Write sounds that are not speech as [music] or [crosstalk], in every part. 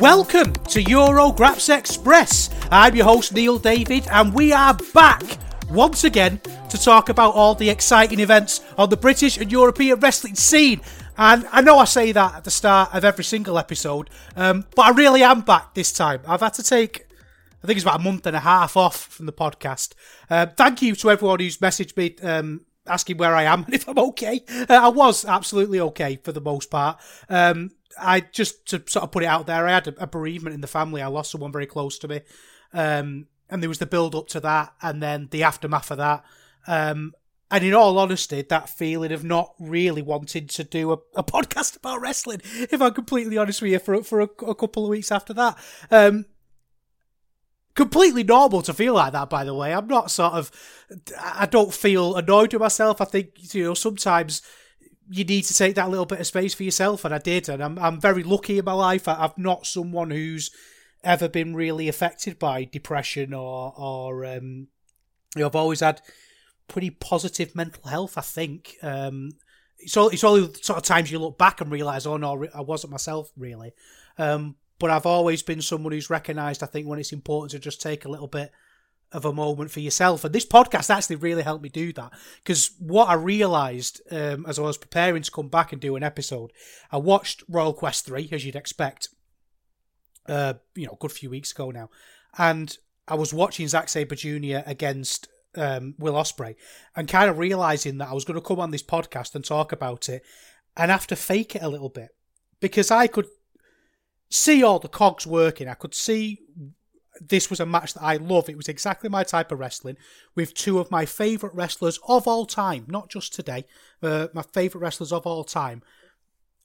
Welcome to Euro Graps Express. I'm your host Neil David, and we are back once again to talk about all the exciting events on the British and European wrestling scene. And I know I say that at the start of every single episode, um, but I really am back this time. I've had to take, I think it's about a month and a half off from the podcast. Uh, thank you to everyone who's messaged me um, asking where I am [laughs] and if I'm okay. Uh, I was absolutely okay for the most part. Um, I just to sort of put it out there, I had a, a bereavement in the family. I lost someone very close to me, um, and there was the build up to that, and then the aftermath of that. Um, and in all honesty, that feeling of not really wanting to do a, a [laughs] podcast about wrestling, if I'm completely honest with you, for for a, a couple of weeks after that, um, completely normal to feel like that. By the way, I'm not sort of, I don't feel annoyed with myself. I think you know sometimes you need to take that little bit of space for yourself, and I did, and I'm I'm very lucky in my life. I, I'm not someone who's ever been really affected by depression or or um, you know, I've always had pretty positive mental health. I think um, it's all it's only sort of times you look back and realize, oh no, I wasn't myself really. Um, but I've always been someone who's recognised. I think when it's important to just take a little bit of a moment for yourself. And this podcast actually really helped me do that because what I realised um, as I was preparing to come back and do an episode, I watched Royal Quest 3, as you'd expect, uh, you know, a good few weeks ago now. And I was watching Zack Sabre Jr. against um, Will Ospreay and kind of realising that I was going to come on this podcast and talk about it and have to fake it a little bit because I could see all the cogs working. I could see this was a match that I love. It was exactly my type of wrestling with two of my favourite wrestlers of all time, not just today, uh, my favourite wrestlers of all time.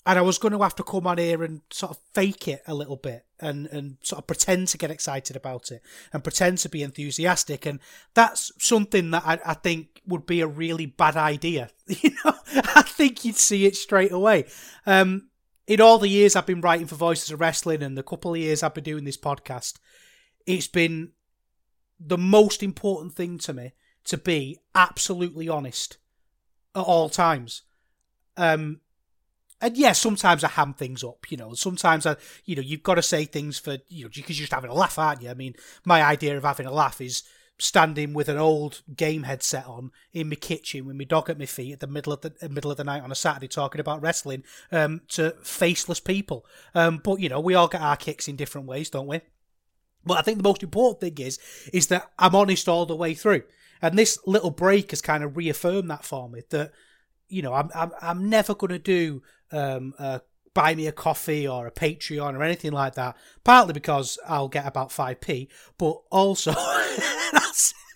And I was going to have to come on here and sort of fake it a little bit and, and sort of pretend to get excited about it and pretend to be enthusiastic. And that's something that I, I think would be a really bad idea. [laughs] You know, I think you'd see it straight away. Um, in all the years I've been writing for Voices of Wrestling and the couple of years I've been doing this podcast, it's been the most important thing to me to be absolutely honest at all times. Um, and yeah, sometimes I ham things up, you know. Sometimes I, you know, you've got to say things for, you know, because you're just having a laugh, aren't you? I mean, my idea of having a laugh is standing with an old game headset on in my kitchen with my dog at my feet at the middle of the middle of the night on a Saturday talking about wrestling um, to faceless people. Um, but you know, we all get our kicks in different ways, don't we? But I think the most important thing is is that I'm honest all the way through, and this little break has kind of reaffirmed that for me that you know I'm I'm, I'm never going to do um, a buy me a coffee or a Patreon or anything like that. Partly because I'll get about 5p, but also [laughs]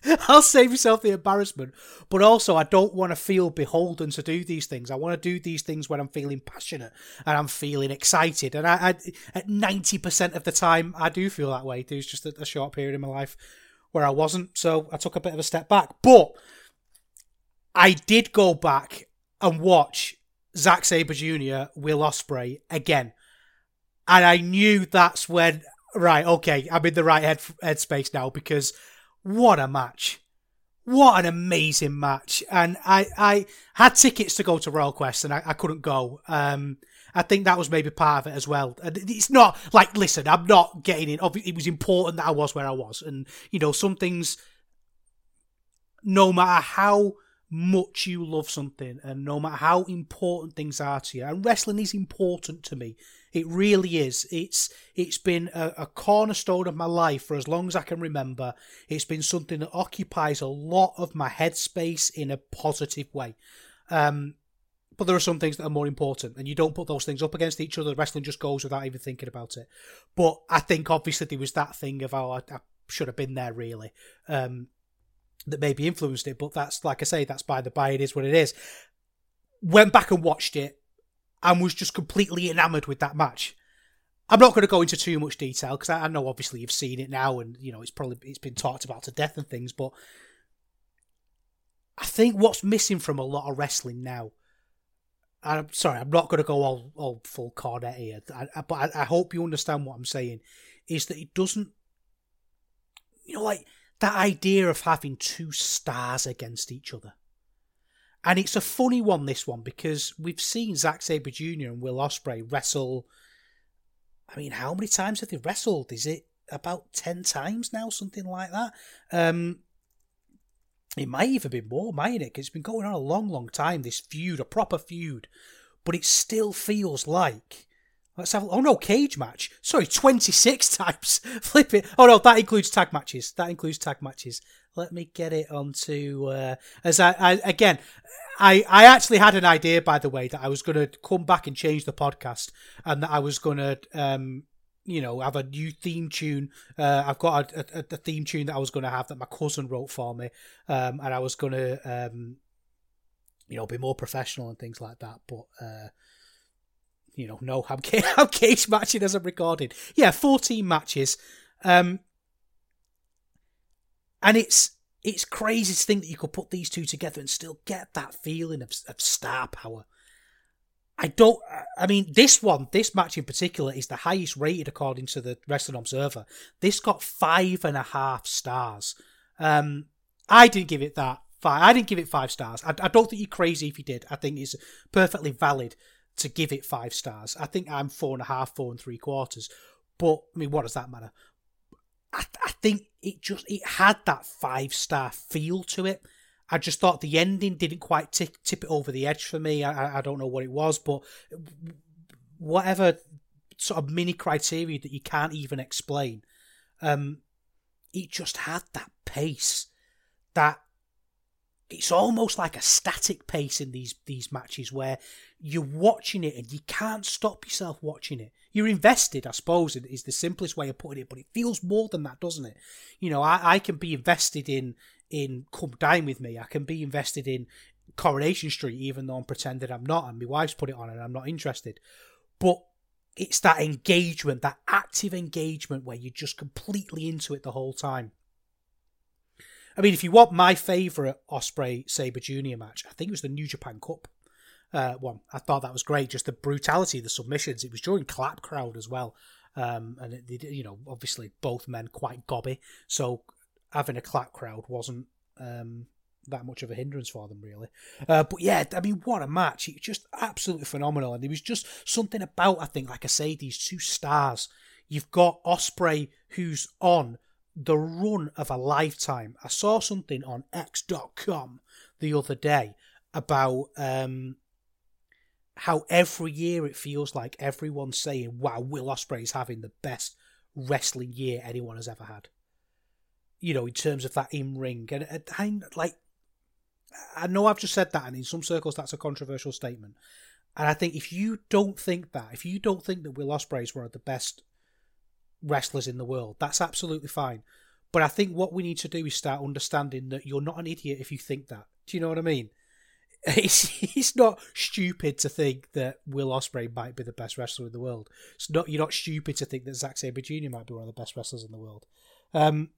[laughs] I'll save myself the embarrassment. But also, I don't want to feel beholden to do these things. I want to do these things when I'm feeling passionate and I'm feeling excited. And I, I at 90% of the time, I do feel that way. There's just a, a short period in my life where I wasn't. So I took a bit of a step back. But I did go back and watch Zack Sabre Jr., Will Ospreay again. And I knew that's when, right, okay, I'm in the right head headspace now because what a match. What an amazing match. And I, I had tickets to go to Royal Quest and I, I couldn't go. Um, I think that was maybe part of it as well. It's not like, listen, I'm not getting in. It was important that I was where I was. And, you know, some things, no matter how much you love something and no matter how important things are to you and wrestling is important to me it really is. It's it's been a, a, cornerstone of my life for as long as i can remember. It's been something that occupies a lot of my headspace in a positive way. Um, but there are some things that are more important and you don't put those things up against each other. Wrestling just goes without even thinking about it. But i think obviously there was that thing of oh i, I should have been there really um, that maybe influenced it, but that's like I say, that's by the by. It is what it is. Went back and watched it, and was just completely enamored with that match. I'm not going to go into too much detail because I, know obviously you've seen it now, and you know it's probably it's been talked about to death and things. But I think what's missing from a lot of wrestling now. I'm sorry, I'm not going to go all, all full Cornette here, I, I, but I, I hope you understand what I'm saying. Is that it doesn't, you know, like that idea of having two stars against each other. And it's a funny one, this one, because we've seen Zack Sabre Jr. and Will Ospreay wrestle. I mean, how many times have they wrestled? Is it about 10 times now? Something like that? Um, it might even be more, mightn't it? Because it's been going on a long, long time, this feud, a proper feud. But it still feels like Let's have. Oh no, cage match. Sorry, twenty six [laughs] times. [laughs] Flip it. Oh no, that includes tag matches. That includes tag matches. Let me get it onto. Uh, as I, I again, I I actually had an idea by the way that I was going to come back and change the podcast, and that I was going to um you know, have a new theme tune. Uh, I've got a, a, a, theme tune that I was going to have that my cousin wrote for me, um, and I was going to, um, you know, be more professional and things like that. But uh, you know, no, I'm, [laughs] I'm cage matching as I'm recording. Yeah, 14 matches. Um, and it's it's crazy to think that you could put these two together and still get that feeling of, of star power. I don't. I mean, this one, this match in particular, is the highest rated according to the Wrestling Observer. This got five and a half stars. Um, I didn't give it that five. I didn't give it five stars. I, I don't think you're crazy if you did. I think it's perfectly valid to give it five stars. I think I'm four and a half, four and three quarters. But I mean, what does that matter? I, I think it just it had that five star feel to it. I just thought the ending didn't quite tip, tip it over the edge for me. I, I don't know what it was, but whatever sort of mini criteria that you can't even explain, um, it just had that pace that it's almost like a static pace in these these matches where you're watching it and you can't stop yourself watching it. You're invested, I suppose, is the simplest way of putting it, but it feels more than that, doesn't it? You know, I, I can be invested in in Come Dine with Me. I can be invested in Coronation Street, even though I'm pretending I'm not, and my wife's put it on and I'm not interested. But it's that engagement, that active engagement where you're just completely into it the whole time. I mean, if you want my favourite Ospreay Sabre Jr. match, I think it was the New Japan Cup. Uh, one, I thought that was great. Just the brutality of the submissions. It was during clap crowd as well, um, and it, you know, obviously both men quite gobby, so having a clap crowd wasn't um, that much of a hindrance for them, really. Uh, but yeah, I mean, what a match! It was just absolutely phenomenal, and there was just something about I think, like I say, these two stars. You've got Ospreay, who's on the run of a lifetime. I saw something on X.com the other day about um, how every year it feels like everyone's saying, "Wow, Will is having the best wrestling year anyone has ever had." You know, in terms of that in ring, and, and like, I know I've just said that, and in some circles that's a controversial statement. And I think if you don't think that, if you don't think that Will Ospreay is one of the best wrestlers in the world, that's absolutely fine. But I think what we need to do is start understanding that you're not an idiot if you think that. Do you know what I mean? [laughs] It's, it's not stupid to think that Will Ospreay might be the best wrestler in the world. It's not you're not stupid to think that Zack Sabre Jr. might be one of the best wrestlers in the world. Um,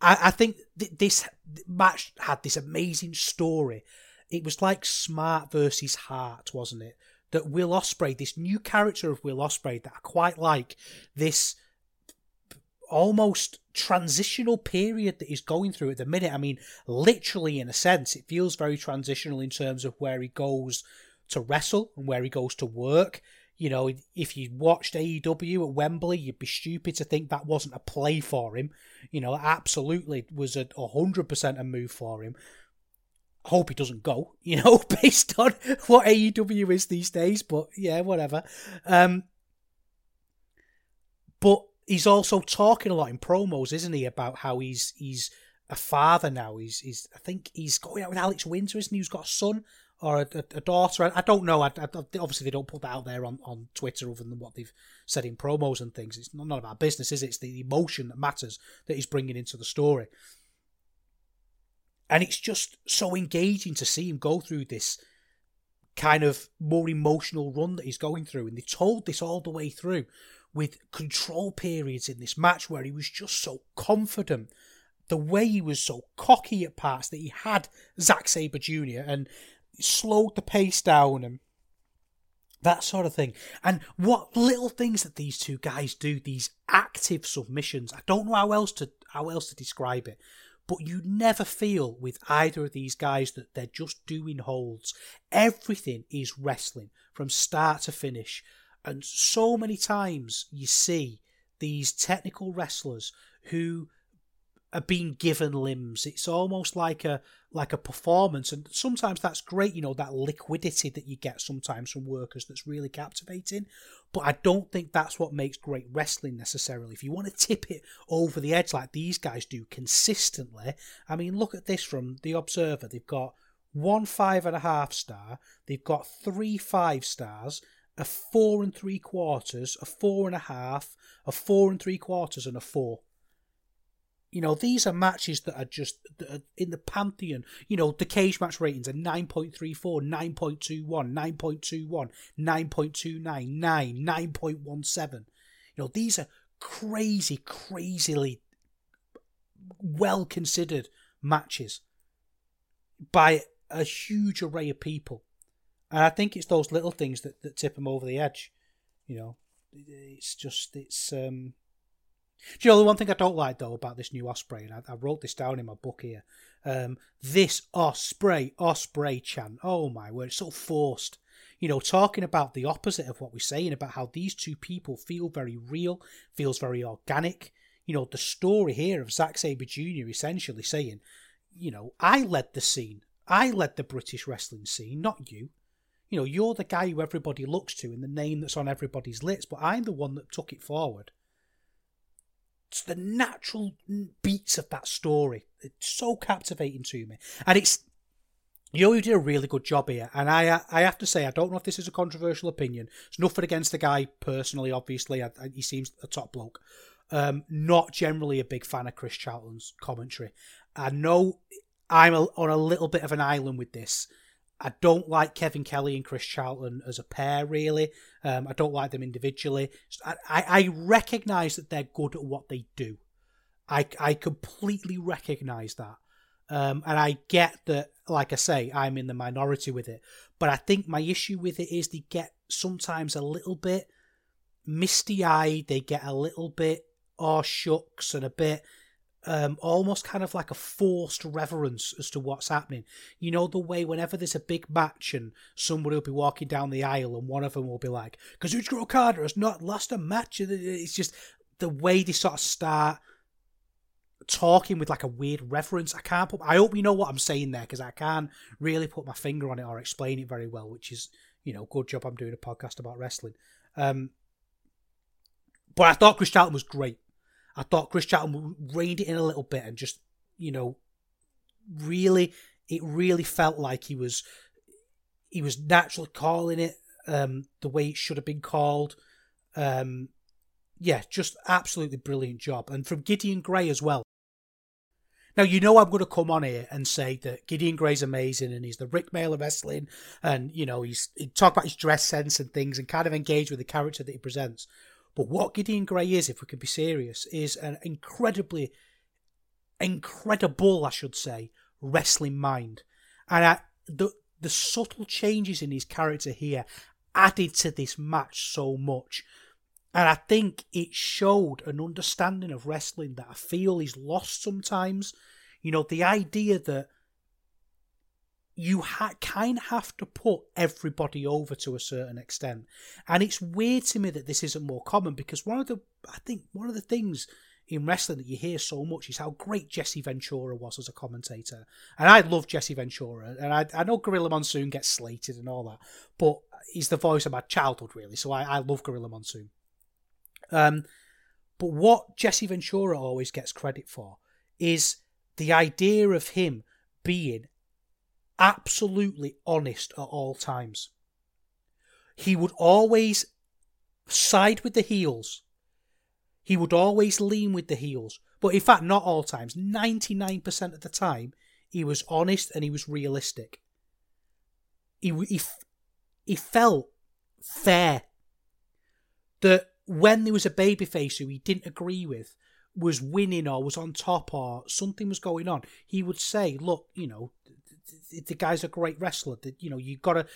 I, I think th- this match had this amazing story. It was like Smart versus Hart, wasn't it? That Will Ospreay, this new character of Will Ospreay that I quite like, this almost transitional period that he's going through at the minute. I mean, literally, in a sense, it feels very transitional in terms of where he goes to wrestle and where he goes to work. You know, if you watched AEW at Wembley, you'd be stupid to think that wasn't a play for him. You know, absolutely was a hundred percent a move for him. I hope he doesn't go, [laughs] you know, based on what AEW is these days. But yeah, whatever. Um, but he's also talking a lot in promos, isn't he, about how he's he's a father now. He's he's I think he's going out with Alex Winter, isn't he? Who's got a son or a, a, daughter. I, I don't know. I, I, obviously, they don't put that out there on, on Twitter other than what they've said in promos and things. It's not, not about business, is it? It's the emotion that matters that he's bringing into the story. And it's just so engaging to see him go through this kind of more emotional run that he's going through. And they told this all the way through with control periods in this match where he was just so confident. The way he was so cocky at parts that he had Zack Sabre Jr. and slowed the pace down and that sort of thing. And what little things that these two guys do, these active submissions. I don't know how else to how else to describe it. But you never feel with either of these guys that they're just doing holds. Everything is wrestling from start to finish. And so many times you see these technical wrestlers who are being given limbs. It's almost like a like a performance, and sometimes that's great. You know that liquidity that you get sometimes from workers that's really captivating. But I don't think that's what makes great wrestling necessarily. If you want to tip it over the edge like these guys do consistently, I mean, look at this from the Observer. They've got one five and a half star. They've got three five stars a four and three quarters, a four and a half, a four and three quarters, and a four. You know, these are matches that are just that are in the pantheon. You know, the cage match ratings are 9.34, 9.21, 9.21, 9.29, 9, 9.17. You know, these are crazy, crazily well considered matches by a huge array of people. And I think it's those little things that, that tip them over the edge. You know, it's just, it's, um, do you know the one thing I don't like though about this new Ospreay, and I, I wrote this down in my book here. Um, this Ospreay, Ospreay chant. Oh my word, it's so forced. You know, talking about the opposite of what we're saying about how these two people feel very real, feels very organic. You know, the story here of Zack Sabre Jr. essentially saying, you know, I led the scene. I led the British wrestling scene, not you. You know, you're the guy who everybody looks to and the name that's on everybody's lips, but I'm the one that took it forward it's the natural beats of that story. It's so captivating to me, and it's you know, you did a really good job here, and I I have to say I don't know if this is a controversial opinion. It's nothing against the guy personally. Obviously, I, I, he seems a top bloke. Um, not generally a big fan of Chris Charlton's commentary. I know I'm a, on a little bit of an island with this. I don't like Kevin Kelly and Chris Charlton as a pair, really. Um, I don't like them individually. I, I, I recognise that they're good at what they do. I, I completely recognise that. Um, and I get that, like I say, I'm in the minority with it. But I think my issue with it is they get sometimes a little bit misty eyed, they get a little bit oh shucks and a bit um, almost kind of like a forced reverence as to what's happening. You know, the way whenever there's a big match and somebody will be walking down the aisle and one of them will be like, Kazuchika Okada has not lost a match. It's just the way they sort of start talking with like a weird reverence. I can't put, I hope you know what I'm saying there because I can't really put my finger on it or explain it very well, which is, you know, good job I'm doing a podcast about wrestling. Um, but I thought Chris Charlton was great. I thought Chris Charlton reined it in a little bit and just, you know, really, it really felt like he was, he was naturally calling it um, the way it should have been called. Um, yeah, just absolutely brilliant job. And from Gideon Grey as well. Now, you know, I'm going to come on here and say that Gideon Grey's amazing and he's the Rik Mayall wrestling. And, you know, he's he talk about his dress sense and things and kind of engage with the character that he presents. But what Gideon Grey is, if we can be serious, is an incredibly, incredible, I should say, wrestling mind. And I, the the subtle changes in his character here added to this match so much. And I think it showed an understanding of wrestling that I feel is lost sometimes. You know, the idea that you ha- kind of have to put everybody over to a certain extent. And it's weird to me that this isn't more common because one of the, I think, one of the things in wrestling that you hear so much is how great Jesse Ventura was as a commentator. And I love Jesse Ventura. And I, I know Gorilla Monsoon gets slated and all that, but he's the voice of my childhood, really. So I, I love Gorilla Monsoon. Um, but what Jesse Ventura always gets credit for is the idea of him being absolutely honest at all times. He would always side with the heels. He would always lean with the heels. But in fact, not all times. 99% of the time, he was honest and he was realistic. He, he, he felt fair. That when there was a babyface who he didn't agree with, was winning or was on top or something was going on, he would say, "Look, you know, the guy's a great wrestler. That you know, you gotta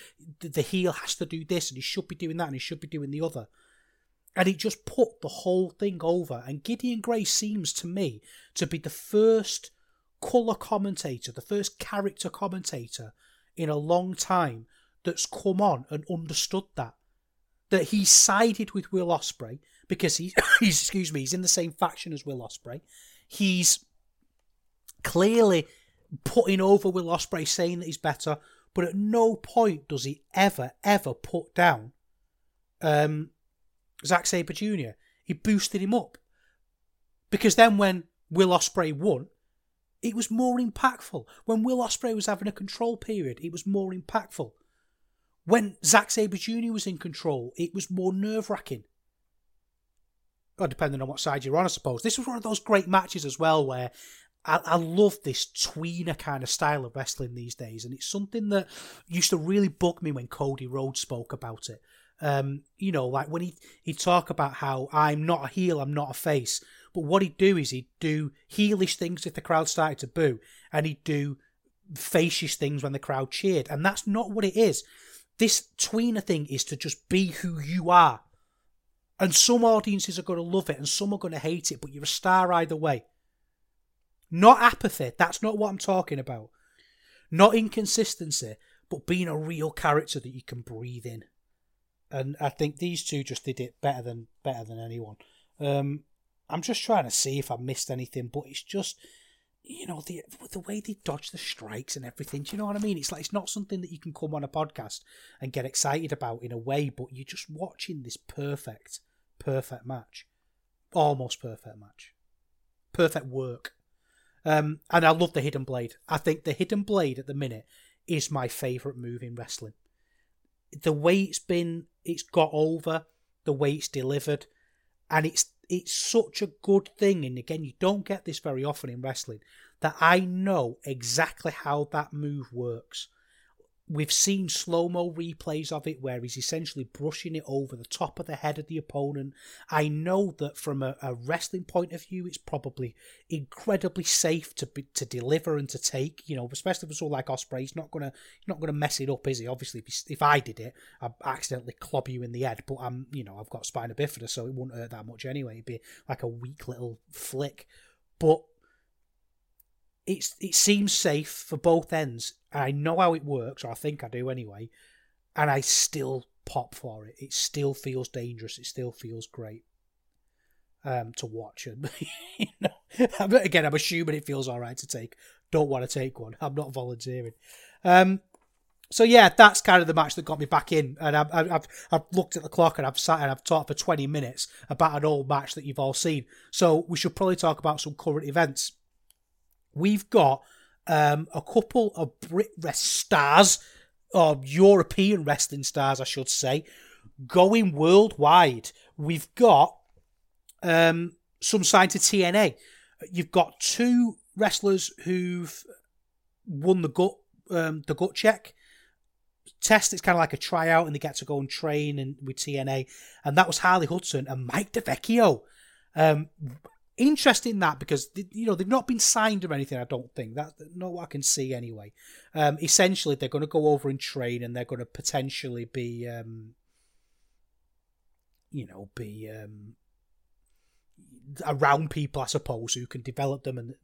the heel has to do this, and he should be doing that, and he should be doing the other. And it just put the whole thing over. And Gideon Grey seems to me to be the first colour commentator, the first character commentator in a long time that's come on and understood that. That he sided with Will Ospreay because he, [coughs] he's excuse me, he's in the same faction as Will Ospreay. He's clearly putting over Will Ospreay, saying that he's better, but at no point does he ever, ever put down um, Zack Sabre Jr. He boosted him up. Because then when Will Ospreay won, it was more impactful. When Will Ospreay was having a control period, it was more impactful. When Zack Sabre Jr. was in control, it was more nerve wracking. Well, depending on what side you're on, I suppose. This was one of those great matches as well where I, I love this tweener kind of style of wrestling these days, and it's something that used to really bug me when Cody Rhodes spoke about it. Um, you know, like when he he'd talk about how I'm not a heel, I'm not a face, but what he'd do is he'd do heelish things if the crowd started to boo, and he'd do facish things when the crowd cheered, and that's not what it is. This tweener thing is to just be who you are. And some audiences are going to love it and some are going to hate it, but you're a star either way. Not apathy. That's not what I'm talking about. Not inconsistency, but being a real character that you can breathe in. And I think these two just did it better than better than anyone. Um, I'm just trying to see if I missed anything, but it's just you know the the way they dodge the strikes and everything. Do you know what I mean? It's like it's not something that you can come on a podcast and get excited about in a way, but you're just watching this perfect, perfect match, almost perfect match, perfect work. Um, and I love the Hidden Blade. I think the Hidden Blade at the minute is my favourite move in wrestling. The way it's been, it's got over, the way it's delivered, and it's it's such a good thing. And again, you don't get this very often in wrestling that I know exactly how that move works. We've seen slow mo replays of it where he's essentially brushing it over the top of the head of the opponent. I know that from a, a wrestling point of view, it's probably incredibly safe to be, to deliver and to take. You know, especially for someone like Ospreay, he's not gonna he's not gonna mess it up, is he? Obviously, if, if I did it, I'd accidentally club you in the head. But I'm, you know, I've got spina bifida, so it wouldn't hurt that much anyway. It'd be like a weak little flick. But it's it seems safe for both ends. I know how it works, or I think I do anyway, and I still pop for it. It still feels dangerous. It still feels great um, to watch. And [laughs] you know, again, I'm assuming it feels all right to take. Don't want to take one. I'm not volunteering. Um, so yeah, that's kind of the match that got me back in. And I've, I've, I've looked at the clock and I've sat and I've talked for 20 minutes about an old match that you've all seen. So we should probably talk about some current events we've got um, a couple of Brit stars, or European wrestling stars, I should say, going worldwide. We've got um, some signed to TNA. You've got two wrestlers who've won the gut um, the gut check test. It's kind of like a tryout, and they get to go and train and with TNA, and that was Harley Hudson and Mike DeVecchio. Um, interesting that because you know they've not been signed or anything. I don't think that not what I can see anyway. Um, essentially, they're going to go over and train, and they're going to potentially be, um, you know, be um, around people, I suppose, who can develop them, and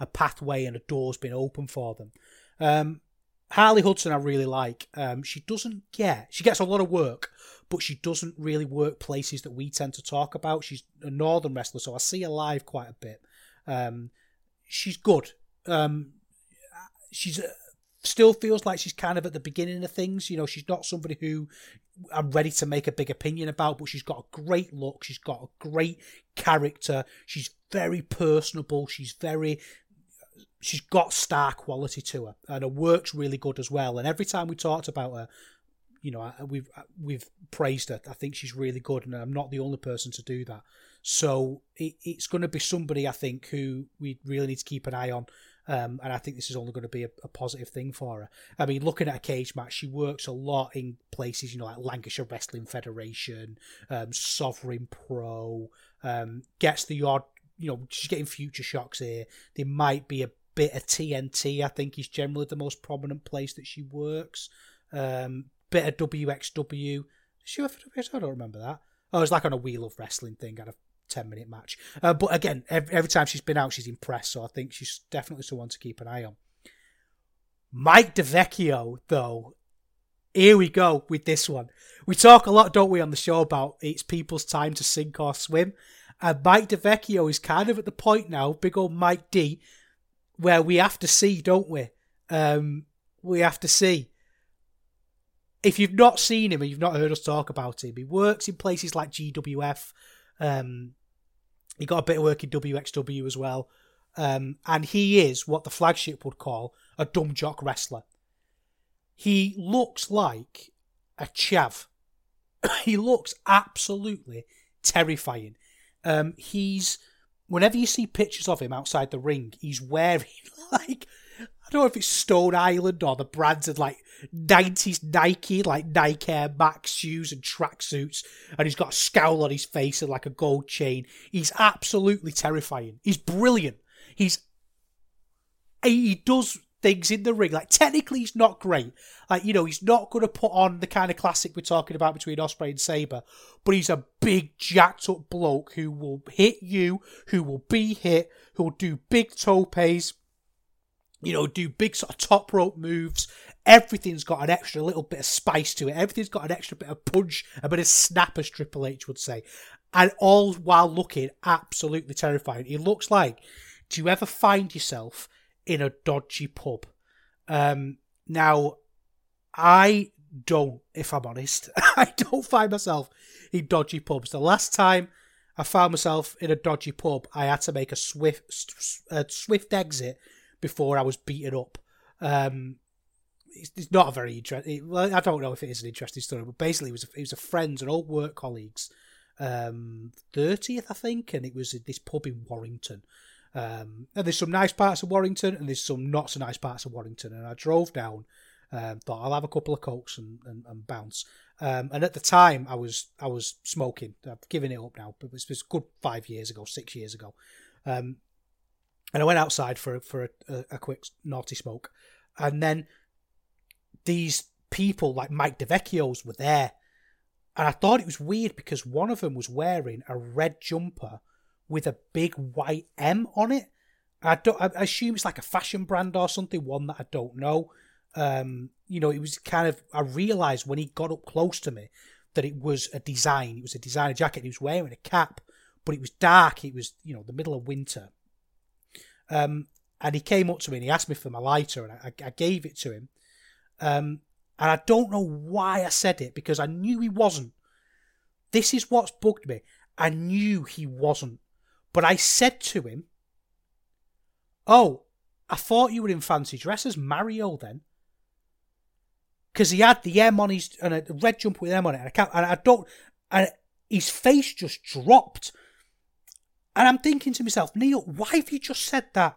a pathway and a door's been open for them. Harley Hudson, I really like. Um, she doesn't get she gets a lot of work, but she doesn't really work places that we tend to talk about. She's a northern wrestler, so I see her live quite a bit. Um, she's good. Um, she's uh, still feels like she's kind of at the beginning of things. You know, she's not somebody who I'm ready to make a big opinion about, but she's got a great look. She's got a great character. She's very personable. She's very she's got star quality to her, and her work's really good as well. And every time we talked about her, you know, we've we've praised her. I think she's really good, and I'm not the only person to do that. So it, it's going to be somebody I think who we really need to keep an eye on. Um, and I think this is only going to be a, a, positive thing for her. I mean, looking at a cage match, she works a lot in places, you know, like Lancashire Wrestling Federation, um, Sovereign Pro, um, gets the odd, you know, she's getting future shocks here. There might be a bit of TNT. I think is generally the most prominent place that she works. Um, bit of WXW. She work for WXW? I don't remember that. Oh, it's like on a wheel of wrestling thing, kind of ten minute match. Uh, but again, every, every time she's been out, she's impressed. So I think she's definitely someone to keep an eye on. Mike DeVecchio, though, here we go with this one. We talk a lot, don't we, on the show about it's people's time to sink or swim. And Mike DeVecchio is kind of at the point now, big old Mike D, where we have to see, don't we? Um, we have to see. If you've not seen him and you've not heard us talk about him, he works in places like GWF. Um, he got a bit of work in WXW as well. Um, and he is what the flagship would call a dumb jock wrestler. He looks like a chav. [coughs] he looks absolutely terrifying. Um, he's whenever you see pictures of him outside the ring, he's wearing [laughs] like I don't know if it's Stone Island or the brands of like 90s Nike, like Nike Air Max shoes and tracksuits, and he's got a scowl on his face and like a gold chain. He's absolutely terrifying. He's brilliant. He's he does things in the ring. Like technically, he's not great. Like you know, he's not going to put on the kind of classic we're talking about between Ospreay and Sabre, but he's a big jacked up bloke who will hit you, who will be hit, who will do big topes. You know, do big sort of top rope moves. Everything's got an extra little bit of spice to it. Everything's got an extra bit of punch, a bit of snap, as Triple H would say. And all while looking absolutely terrifying. He looks like, do you ever find yourself in a dodgy pub. Um, now, I don't, if I'm honest, [laughs] I don't find myself in dodgy pubs. The last time I found myself in a dodgy pub, I had to make a swift, a swift exit before I was beaten up. Um, it's, not a very interesting. Well, I don't know if it is an interesting story, but basically, it was a, it was a friends and old work colleagues, um, thirtieth, I think, and it was this pub in Warrington. Um, and there's some nice parts of Warrington and there's some not so nice parts of Warrington. And I drove down Um, thought I'll have a couple of cokes and, and, and bounce. Um, and at the time, I was I was smoking. I've given it up now, but it was, good five years ago, six years ago. Um, and I went outside for for a, a, a quick naughty smoke, and then these people like Mike DeVecchio's were there, and I thought it was weird because one of them was wearing a red jumper with a big white M on it. I don't. I assume it's like a fashion brand or something. One that I don't know. Um, you know, it was kind of. I realised when he got up close to me that it was a design. It was a designer jacket. He was wearing a cap, but it was dark. It was you know the middle of winter. Um, and he came up to me and he asked me for my lighter, and I, I gave it to him. Um, and I don't know why I said it because I knew he wasn't. This is what's bugged me. I knew he wasn't. But I said to him, Oh, I thought you were in fancy dress as Mario then. Because he had the M on his, and a red jumper with M on it, and I can't, and I don't, and his face just dropped. And I'm thinking to myself, Neil, why have you just said that?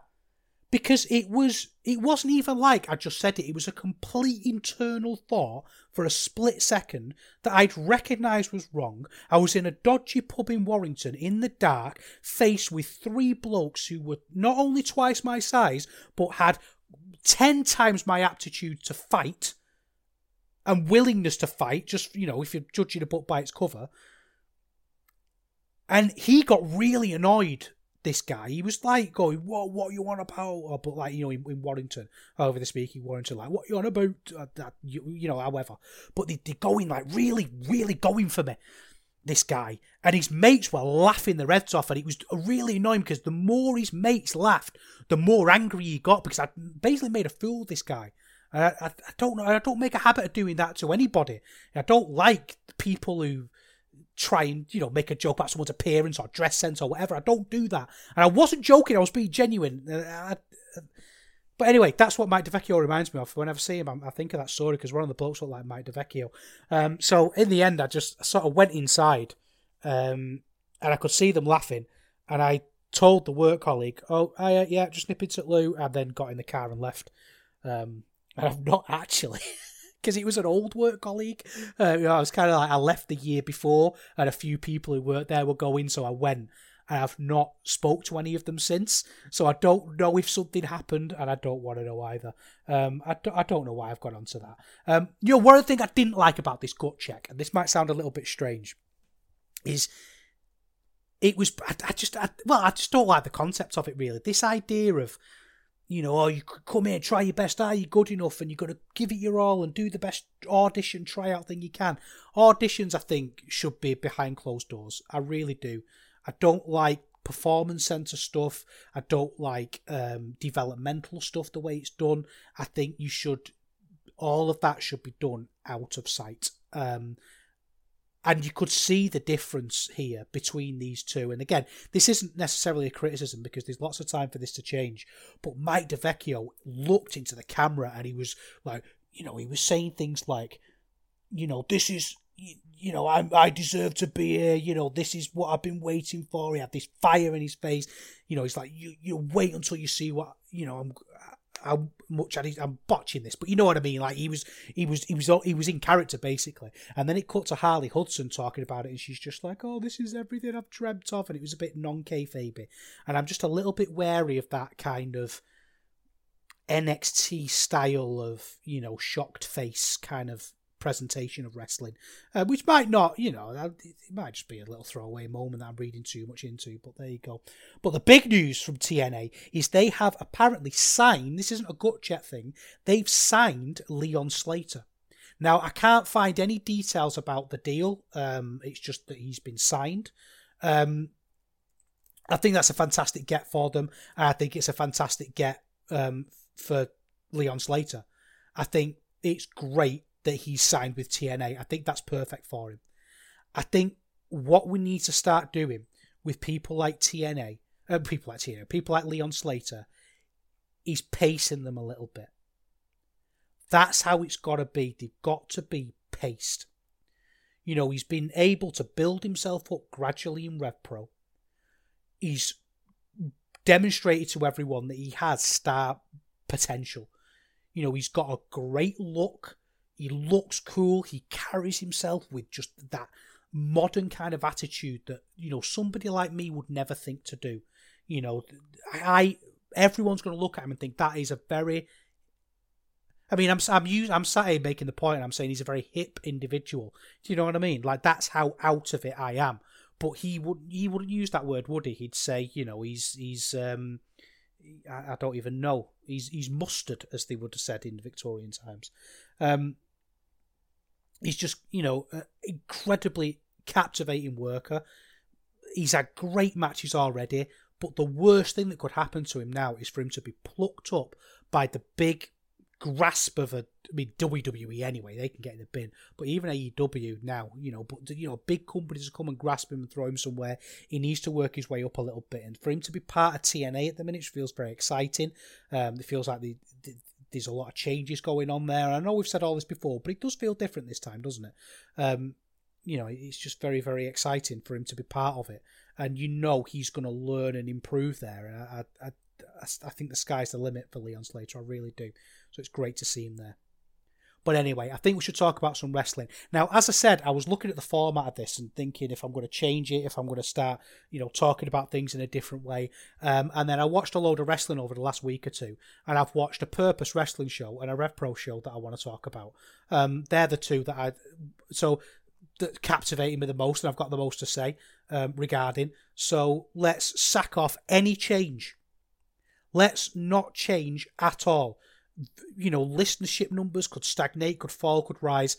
Because it was it wasn't even like I just said it, it was a complete internal thought for a split second that I'd recognised was wrong. I was in a dodgy pub in Warrington in the dark, faced with three blokes who were not only twice my size, but had ten times my aptitude to fight and willingness to fight, just you know, if you're judging a book by its cover. And he got really annoyed. This guy, he was like going, "What? What you on about?" Or, but like you know, in, in Warrington, over the speaking Warrington, like, "What you on about?" Uh, that you, you know, however. But they, they're going like really, really going for me. This guy and his mates were laughing their heads off, and it was really annoying because the more his mates laughed, the more angry he got because I basically made a fool of this guy. I, I, I, don't know. I don't make a habit of doing that to anybody. I don't like people who try and you know make a joke about someone's appearance or dress sense or whatever. I don't do that, and I wasn't joking. I was being genuine. Uh, I, but anyway, that's what Mike DeVecchio reminds me of. Whenever I see him, I, think of that story because one of the blokes looked like Mike DeVecchio. Um, so in the end, I just sort of went inside, um, and I could see them laughing, and I told the work colleague, "Oh, I, yeah, just nip into loo," and then got in the car and left. Um, and I've not actually. [laughs] because it was an old work colleague. Uh, I was kind of like I left the year before, and a few people who worked there were going, so I went. And I've not spoke to any of them since, so I don't know if something happened, and I don't want to know either. Um, I, don't, I don't know why I've got onto that. Um, you know, one things I didn't like about this gut check, and this might sound a little bit strange, is it was I, I just I, well I just don't like the concept of it really. This idea of you know, oh, you come here, try your best. Are you good enough? And you've got to give it your all and do the best audition tryout thing you can. Auditions, I think, should be behind closed doors. I really do. I don't like performance center stuff. I don't like um, developmental stuff the way it's done. I think you should, all of that should be done out of sight. Um, and you could see the difference here between these two. And again, this isn't necessarily a criticism because there's lots of time for this to change. But Mike DeVecchio looked into the camera and he was like, you know, he was saying things like, you know, this is, you know, I I deserve to be here. You know, this is what I've been waiting for. He had this fire in his face. You know, he's like, you you wait until you see what you know. I'm how much I, am botching this, but you know what I mean. Like he was, he was, he was, he was in character basically, and then it cut to Harley Hudson talking about it, and she's just like, "Oh, this is everything I've dreamt of," and it was a bit non kayfabe, and I'm just a little bit wary of that kind of NXT style of you know shocked face kind of presentation of wrestling, uh, which might not, you know, it might just be a little throwaway moment that I'm reading too much into, but there you go. But the big news from TNA is they have apparently signed, this isn't a gut check thing, they've signed Leon Slater. Now, I can't find any details about the deal, um, it's just that he's been signed. Um, I think that's a fantastic get for them. I think it's a fantastic get um, for Leon Slater. I think it's great that he's signed with TNA. I think that's perfect for him. I think what we need to start doing with people like TNA, uh, people like TNA, people like Leon Slater, is pacing them a little bit. That's how it's got to be. They've got to be paced. You know, he's been able to build himself up gradually in Rev Pro. He's demonstrated to everyone that he has star potential. You know, he's got a great look. He looks cool. He carries himself with just that modern kind of attitude that you know somebody like me would never think to do. You know, I everyone's going to look at him and think that is a very. I mean, I'm I'm using, I'm sat here making the point. I'm saying he's a very hip individual. Do you know what I mean? Like that's how out of it I am. But he would he wouldn't use that word, would he? He'd say, you know, he's he's um, I, I don't even know. He's he's mustard, as they would have said in the Victorian times. Um, he's just you know incredibly captivating worker. He's had great matches already, but the worst thing that could happen to him now is for him to be plucked up by the big grasp of a I mean WWE anyway, they can get in the bin. But even AEW now, you know, but you know, big companies come and grasp him and throw him somewhere. He needs to work his way up a little bit, and for him to be part of TNA at the minute feels very exciting. Um, it feels like the, the, there's a lot of changes going on there. I know we've said all this before, but it does feel different this time, doesn't it? Um, you know, it's just very, very exciting for him to be part of it, and you know he's going to learn and improve there. And I, I, I, I think the sky's the limit for Leon Slater. I really do. So it's great to see him there. But anyway, I think we should talk about some wrestling. Now, as I said, I was looking at the format of this and thinking if I'm going to change it, if I'm going to start, you know, talking about things in a different way. Um, and then I watched a load of wrestling over the last week or two, and I've watched a Purpose Wrestling show and a Rev Pro show that I want to talk about. Um, they're the two that I. So that captivated me the most, and I've got the most to say um, regarding. So let's sack off any change. Let's not change at all you know, listenership numbers could stagnate, could fall, could rise.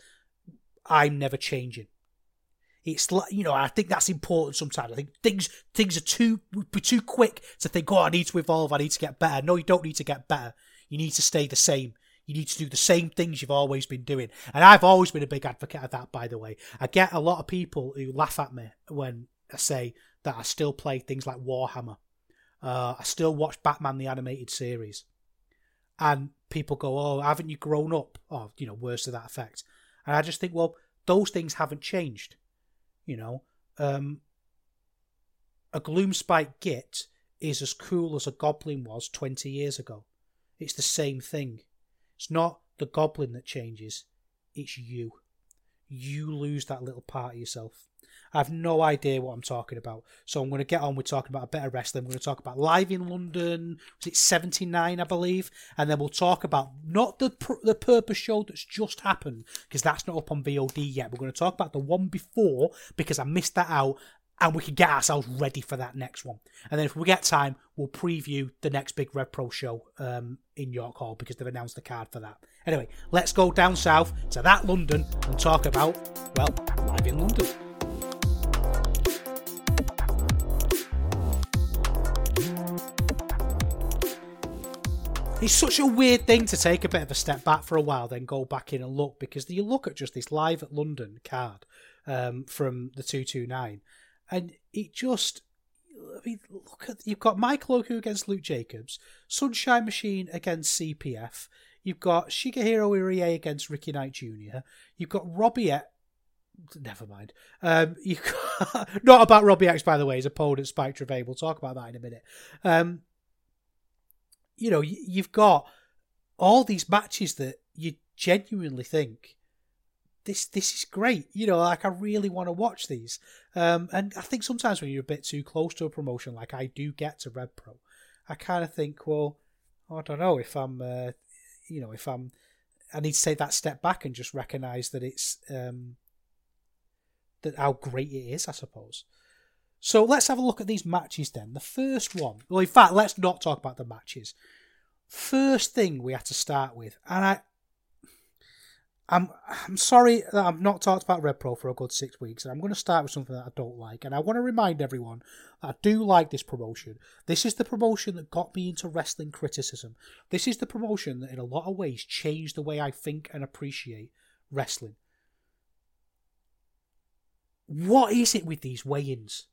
I'm never changing. It's like you know, I think that's important sometimes. I think things things are too be too quick to think, oh, I need to evolve, I need to get better. No, you don't need to get better. You need to stay the same. You need to do the same things you've always been doing. And I've always been a big advocate of that, by the way. I get a lot of people who laugh at me when I say that I still play things like Warhammer. Uh, I still watch Batman the animated series and people go, "Oh, haven't you grown up?" Or you know, words to that effect. And I just think, well, those things haven't changed. You know, um, a Gloomspite Git is as cool as a goblin was twenty years ago. It's the same thing. It's not the goblin that changes; it's you. You lose that little part of yourself. I have no idea what I'm talking about. So I'm going to get on with talking about a better wrestling. We're going to talk about live in London. Was it 79, I believe? And then we'll talk about not the the Purpose show that's just happened because that's not up on VOD yet. We're going to talk about the one before because I missed that out. And we can get ourselves ready for that next one. And then if we get time, we'll preview the next big Rev Pro show um, in York Hall because they've announced the card for that. Anyway, let's go down south to that London and talk about, well, live in London. It's such a weird thing to take a bit of a step back for a while, then go back in and look because you look at just this live at London card um, from the two two nine, and it just. I mean, look at you've got Michael Oku against Luke Jacobs, Sunshine Machine against CPF. You've got Shigehiro Irie against Ricky Knight Jr. You've got Robbie never mind. Um, you [laughs] not about Robbie X, by the way. His opponent Spike Trivet. We'll talk about that in a minute. Um, you know, you've got all these matches that you genuinely think this this is great. You know, like I really want to watch these. Um, and I think sometimes when you're a bit too close to a promotion, like I do get to Rev Pro, I kind of think, well, I don't know if I'm, uh, you know, if I'm, I need to take that step back and just recognise that it's um, that how great it is, I suppose. So let's have a look at these matches then. The first one, well, in fact, let's not talk about the matches. First thing we have to start with, and I, I'm I'm sorry that I've not talked about Rev Pro for a good six weeks, and I'm going to start with something that I don't like, and I want to remind everyone that I do like this promotion. This is the promotion that got me into wrestling criticism. This is the promotion that, in a lot of ways, changed the way I think and appreciate wrestling. What is it with these weigh-ins?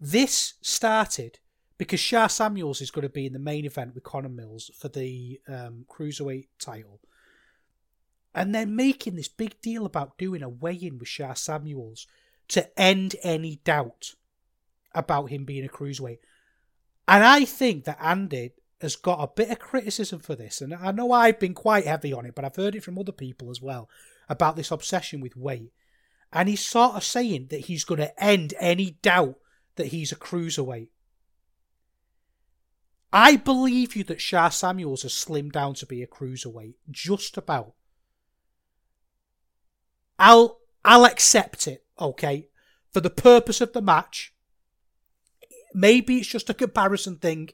This started because Sha Samuels is going to be in the main event with Connor Mills for the um, cruiserweight title, and they're making this big deal about doing a weigh-in with Sha Samuels to end any doubt about him being a cruiserweight. And I think that Andy has got a bit of criticism for this, and I know I've been quite heavy on it, but I've heard it from other people as well about this obsession with weight. And he's sort of saying that he's going to end any doubt that he's a cruiserweight. I believe you that Sha Samuels has slimmed down to be a cruiserweight, just about. I'll I'll accept it, okay, for the purpose of the match. Maybe it's just a comparison thing.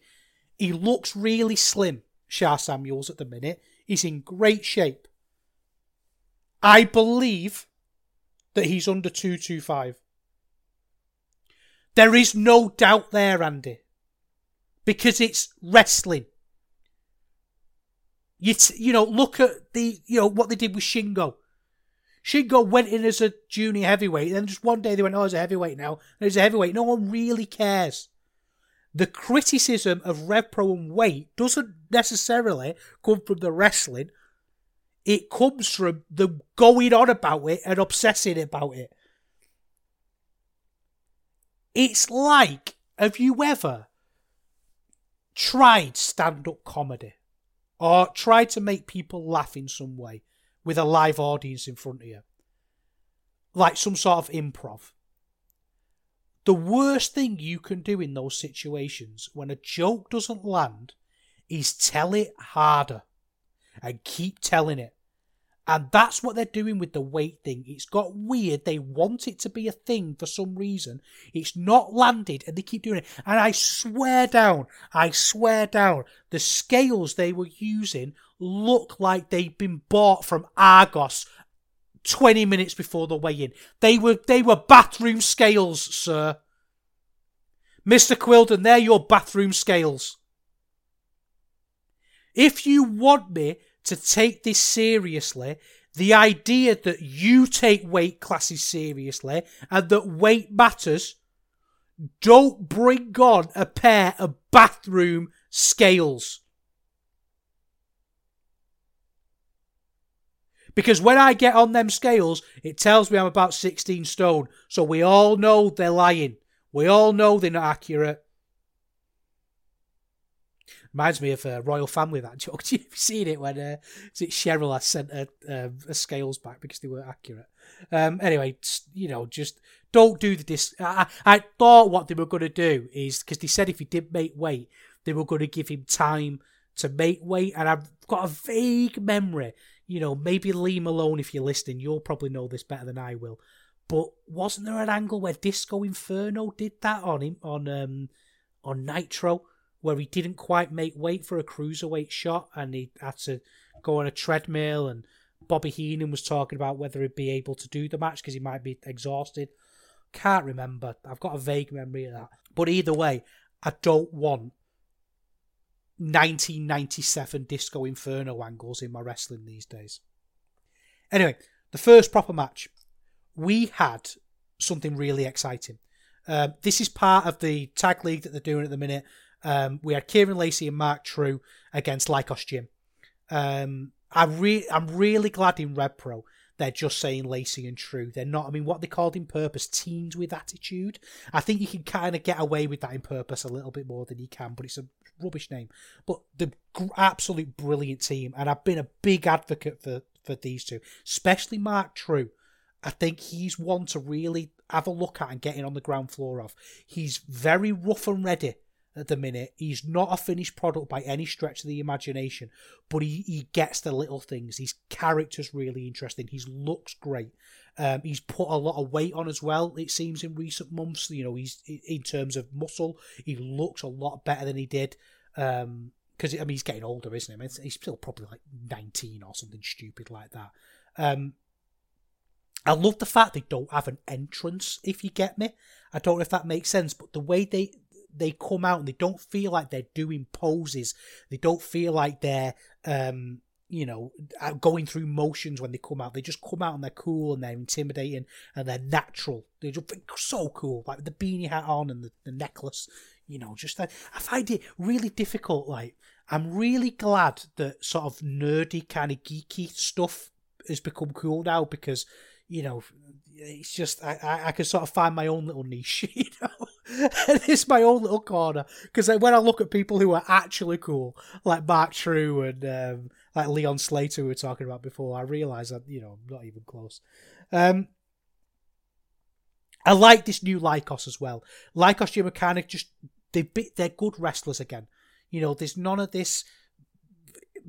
He looks really slim, Sha Samuels, at the minute. He's in great shape. I believe that he's under 225. There is no doubt there, Andy. Because it's wrestling. You, t- you know, look at the, you know, what they did with Shingo. Shingo went in as a junior heavyweight, and then just one day they went, oh, he's a heavyweight now. And he's a heavyweight. No one really cares the criticism of Rev Pro and weight doesn't necessarily come from the wrestling. It comes from them going on about it and obsessing about it. It's like, have you ever tried stand up comedy or tried to make people laugh in some way with a live audience in front of you? Like some sort of improv. The worst thing you can do in those situations when a joke doesn't land is tell it harder and keep telling it. And that's what they're doing with the weight thing. It's got weird. They want it to be a thing for some reason. It's not landed and they keep doing it. And I swear down, I swear down, the scales they were using look like they've been bought from Argos 20 minutes before the weigh-in. They were they were bathroom scales, sir. Mr. Quildan, they're your bathroom scales. If you want me to take this seriously, the idea that you take weight classes seriously and that weight matters, don't bring on a pair of bathroom scales. Because when I get on them scales, it tells me I'm about 16 stone. So we all know they're lying. We all know they're not accurate. Reminds me of a uh, royal family that joke. [laughs] You've you seen it when uh, is it Cheryl has sent her, uh, scales back because they weren't accurate? Um, anyway, you know, just don't do the dis. I, I thought what they were going to do is because they said if he did make weight, they were going to give him time to make weight, and I've got a vague memory you know, maybe Lee Malone, if you're listening, you'll probably know this better than I will. But wasn't there an angle where Disco Inferno did that on him on um on Nitro, where he didn't quite make weight for a cruiserweight shot and he had to go on a treadmill and Bobby Heenan was talking about whether he'd be able to do the match because he might be exhausted. Can't remember. I've got a vague memory of that. But either way, I don't want 1997 Disco Inferno angles in my wrestling these days. Anyway, the first proper match, we had something really exciting. Um, this is part of the tag league that they're doing at the minute. Um, we had Kieran Lacey and Mark True against Lykos Gym. Um, I re- I'm really glad in Rev Pro they're just saying Lacey and True. They're not. I mean, what they called in purpose, teens with attitude. I think you can kind of get away with that in purpose a little bit more than you can, but it's a rubbish name. But the absolute brilliant team, and I've been a big advocate for for these two, especially Mark True. I think he's one to really have a look at and get in on the ground floor of. He's very rough and ready at the minute. He's not a finished product by any stretch of the imagination, but he, he gets the little things. His character's really interesting. His looks great. Um, he's put a lot of weight on as well. It seems in recent months. You know, he's in terms of muscle, he looks a lot better than he did. Um, because I mean he's getting older, isn't he? He's still probably like nineteen or something stupid like that. Um, I love the fact they don't have an entrance. If you get me, I don't know if that makes sense, but the way they they come out and they don't feel like they're doing poses, they don't feel like they're um, you know, uh, going through motions when they come out. They just come out and they're cool and they're intimidating and they're natural. They're just so cool, like the beanie hat on and the, the necklace. You know, just that. I find it really difficult. Like, I'm really glad that sort of nerdy, kind of geeky stuff has become cool now because, you know, it's just I, I, I can sort of find my own little niche, [laughs] you know. and it's my own little corner because when I look at people who are actually cool, like Mark True and um, like Leon Slater, we were talking about before, I realise that you know I'm not even close. Um, I like this new Lykos as well. Lykos Gym kind of just they they're good wrestlers again. You know, there's none of this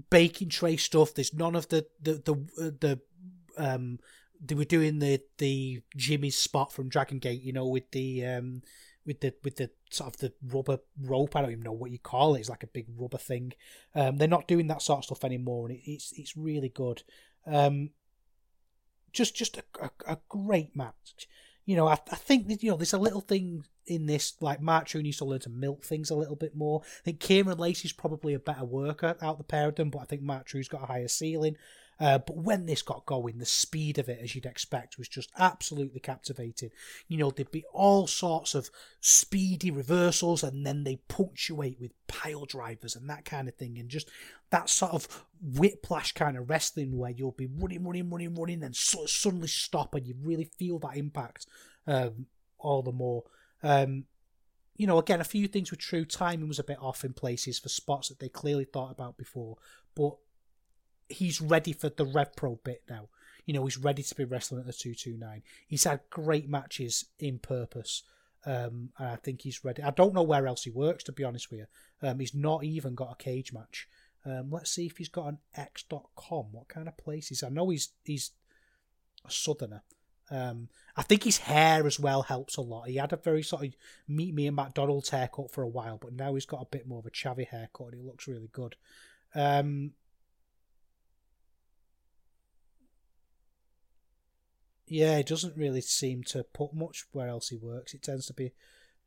baking tray stuff. There's none of the the the uh, the um they were doing the the Jimmy's spot from Dragon Gate, you know, with the um with the with the sort of the rubber rope. I don't even know what you call it. It's like a big rubber thing. Um, they're not doing that sort of stuff anymore, and it, it's it's really good. Um, just just a, a, a great match. You know, I, I think that, you know there's a little thing in this like Mark needs to learn to milk things a little bit more. I think Kieran Lacey's probably a better worker out the pair of them, but I think Mark True's got a higher ceiling. Uh, but when this got going, the speed of it, as you'd expect, was just absolutely captivating. You know, there'd be all sorts of speedy reversals, and then they punctuate with pile drivers and that kind of thing, and just that sort of whiplash kind of wrestling where you'll be running, running, running, running, then suddenly stop, and you really feel that impact um, all the more. Um, you know, again, a few things were true. Timing was a bit off in places for spots that they clearly thought about before, but he's ready for the Rev Pro bit now. You know, he's ready to be wrestling at the 229. He's had great matches in purpose. Um, and I think he's ready. I don't know where else he works, to be honest with you. Um, he's not even got a cage match. Um, let's see if he's got an X.com. What kind of places? I know he's he's a southerner. Um, I think his hair as well helps a lot. He had a very sort of meet me and McDonald's haircut for a while, but now he's got a bit more of a chavvy haircut and he looks really good. Um, yeah, he doesn't really seem to put much where else he works. It tends to be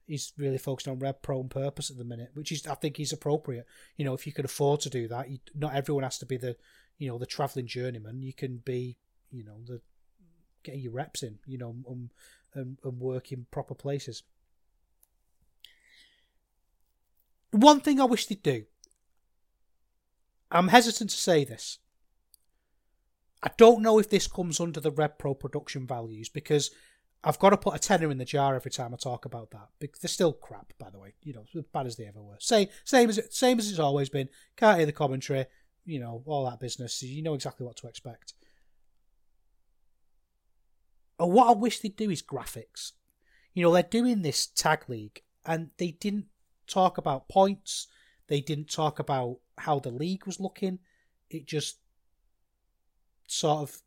he's really focused on Rev Pro and purpose at the minute, which is I think is appropriate. You know, if you can afford to do that, you, not everyone has to be the you know the traveling journeyman. You can be you know the getting your reps in, you know, and, and, and work in proper places. One thing I wish they'd do. I'm hesitant to say this. I don't know if this comes under the Rev Pro production values because I've got to put a tenner in the jar every time I talk about that. Because they're still crap, by the way. You know, as bad as they ever were. Same, same as same as it's always been. Can't hear the commentary. You know, all that business. So You know exactly what to expect. And what I wish they'd do is graphics. You know, they're doing this tag league, and they didn't talk about points. They didn't talk about how the league was looking. It just sort of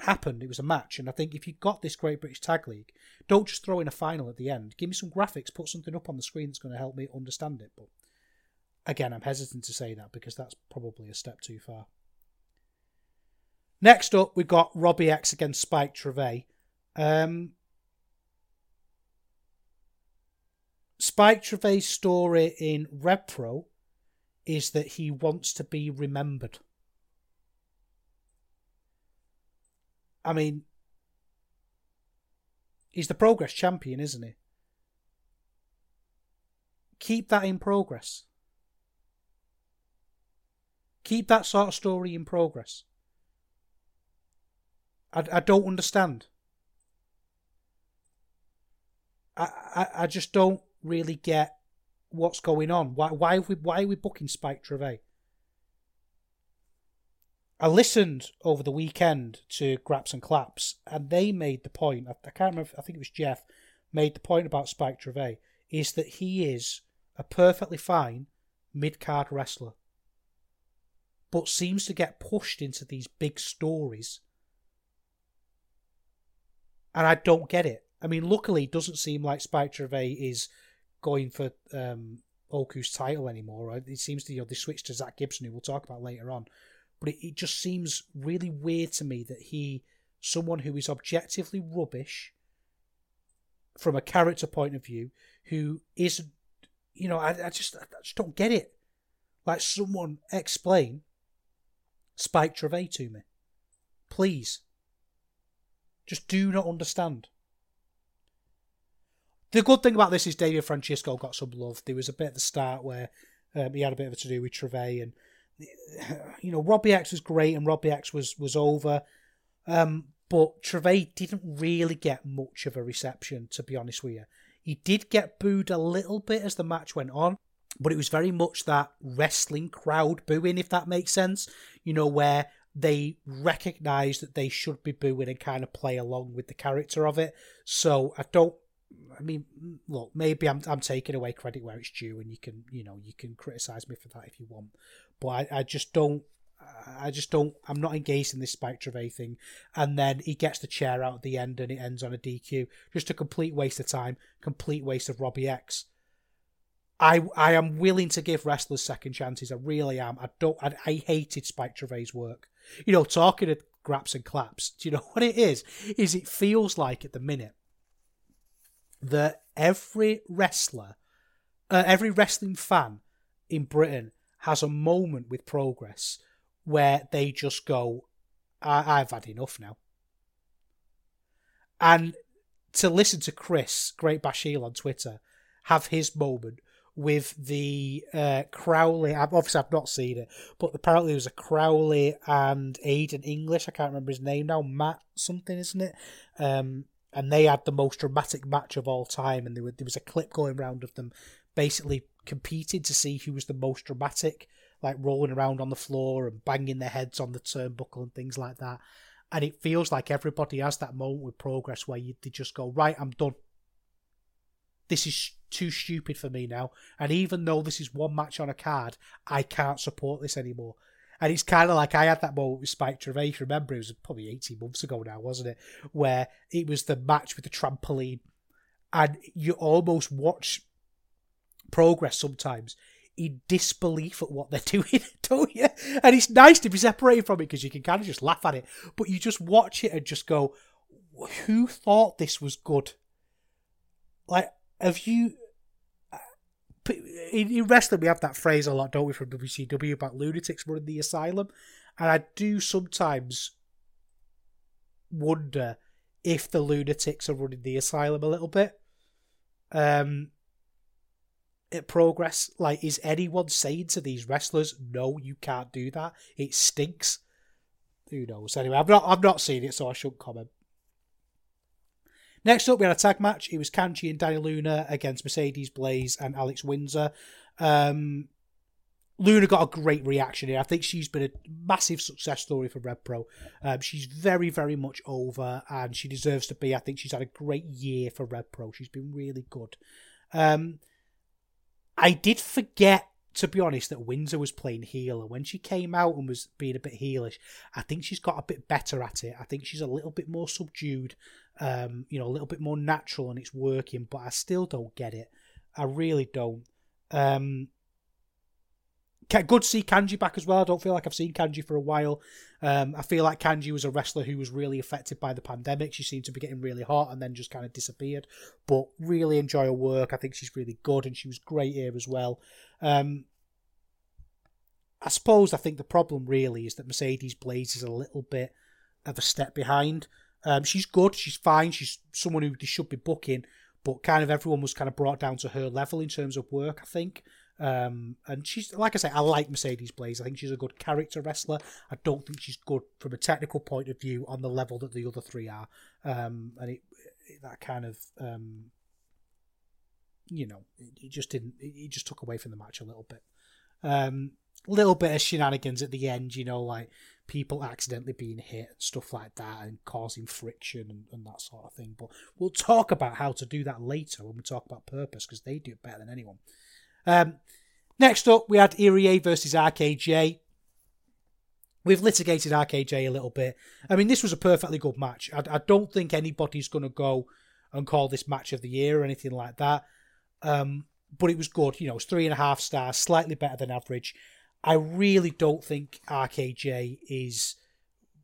happened. It was a match, and I think if you've got this Great British Tag League, don't just throw in a final at the end. Give me some graphics, put something up on the screen that's going to help me understand it. But again, I'm hesitant to say that because that's probably a step too far. Next up, we've got Robbie X against Spike Trivet. Um, Spike Trivet's story in Rev Pro is that he wants to be remembered. I mean, he's the progress champion, isn't he? Keep that in progress. Keep that sort of story in progress. I, I don't understand. I, I, I just don't really get what's going on. Why why are we why are we booking Spike Trivet? I listened over the weekend to Graps and Claps, and they made the point. I, can't remember. I think it was Jeff made the point about Spike Trivet is that he is a perfectly fine mid card wrestler, but seems to get pushed into these big stories, and I don't get it. I mean, luckily, it doesn't seem like Spike Trivet is going for um, Oku's title anymore. Right? It seems to you know they switched to Zack Gibson, who we'll talk about later on but it, it just seems really weird to me that he, someone who is objectively rubbish from a character point of view, who is, you know, I, I just I just don't get it. Like someone explain Spike Trivet to me, please. Just do not understand. The good thing about this is David Francisco got some love. There was a bit at the start where um, he had a bit of a to do with Trivet, and [sighs] you know, Robbie X was great and Robbie X was was over. Um, but Treve didn't really get much of a reception, to be honest with you. He did get booed a little bit as the match went on, but it was very much that wrestling crowd booing, if that makes sense. You know, where they recognize that they should be booing and kind of play along with the character of it. So I don't. I mean, look, maybe I'm I'm taking away credit where it's due, and you can you know you can criticize me for that if you want, but I, I just don't. I just don't. I'm not engaged in this Spike Treve thing. And then he gets the chair out at the end, and it ends on a DQ. Just a complete waste of time. Complete waste of Robbie X. I I am willing to give wrestlers second chances. I really am. I don't. I, I hated Spike Trevay's work. You know, talking of graps and claps. Do you know [laughs] what it is? Is it feels like at the minute that every wrestler, uh, every wrestling fan in Britain has a moment with progress where they just go, I- have had enough now. And to listen to Chris, Great Bashil on Twitter, have his moment with the uh, Crowley. Obviously, I've not seen it, but apparently there was a Crowley and Aiden English. I can't remember his name now. Matt something, isn't it? Um, and they had the most dramatic match of all time. And there, were, there was a clip going around of them basically competing to see who was the most dramatic, like rolling around on the floor and banging their heads on the turnbuckle and things like that. And it feels like everybody has that moment with progress where you, they just go, right, I'm done. This is too stupid for me now. And even though this is one match on a card, I can't support this anymore. And it's kind of like I had that moment with Spike Treve. Remember, it was probably 18 months ago now, wasn't it? Where it was the match with the trampoline. And you almost watch progress sometimes in disbelief at what they're [laughs] doing, don't you? And it's nice to be separated from it because you can kind of just laugh at it. But you just watch it and just go, who thought this was good? Like, have you in, in wrestling, we have that phrase a lot, don't we, from WCW about lunatics running the asylum, and I do sometimes wonder if the lunatics are running the asylum a little bit. Um, progress, like, is anyone saying to these wrestlers, "No, you can't do that. It stinks." Who knows? Anyway, I've not, I've not seen it, so I shouldn't comment. Next up, we had a tag match. It was Kanji and Dani Luna against Mercedes Blaze and Alex Windsor. Um, Luna got a great reaction here. I think she's been a massive success story for Rev Pro. Um, she's very, very much over, and she deserves to be. I think she's had a great year for Rev Pro. She's been really good. Um, I did forget, to be honest, that Windsor was playing heel, and when she came out and was being a bit heelish, I think she's got a bit better at it. I think she's a little bit more subdued um, you know, a little bit more natural and it's working, but I still don't get it. I really don't. Um, good to see Kanji back as well. I don't feel like I've seen Kanji for a while. Um, I feel like Kanji was a wrestler who was really affected by the pandemic. She seemed to be getting really hot and then just kind of disappeared. But really enjoy her work. I think she's really good and she was great here as well. Um, I suppose I think the problem really is that Mercedes Blaze is a little bit of a step behind. Um, she's good. She's fine. She's someone who they should be booking, but kind of everyone was kind of brought down to her level in terms of work. I think. Um, and she's like I say, I like Mercedes Blaze. I think she's a good character wrestler. I don't think she's good from a technical point of view on the level that the other three are. Um, and it, it, that kind of um, you know, it, it just didn't. It, just took away from the match a little bit. Um, little bit of shenanigans at the end, you know, like people accidentally being hit and stuff like that and causing friction and, and that sort of thing. But we'll talk about how to do that later when we talk about purpose because they do it better than anyone. Um, next up, we had Irie versus RKJ. We've litigated RKJ a little bit. I mean, this was a perfectly good match. I, I don't think anybody's going to go and call this match of the year or anything like that. Um, but it was good. You know, it's three and a half stars, slightly better than average. I really don't think RKJ is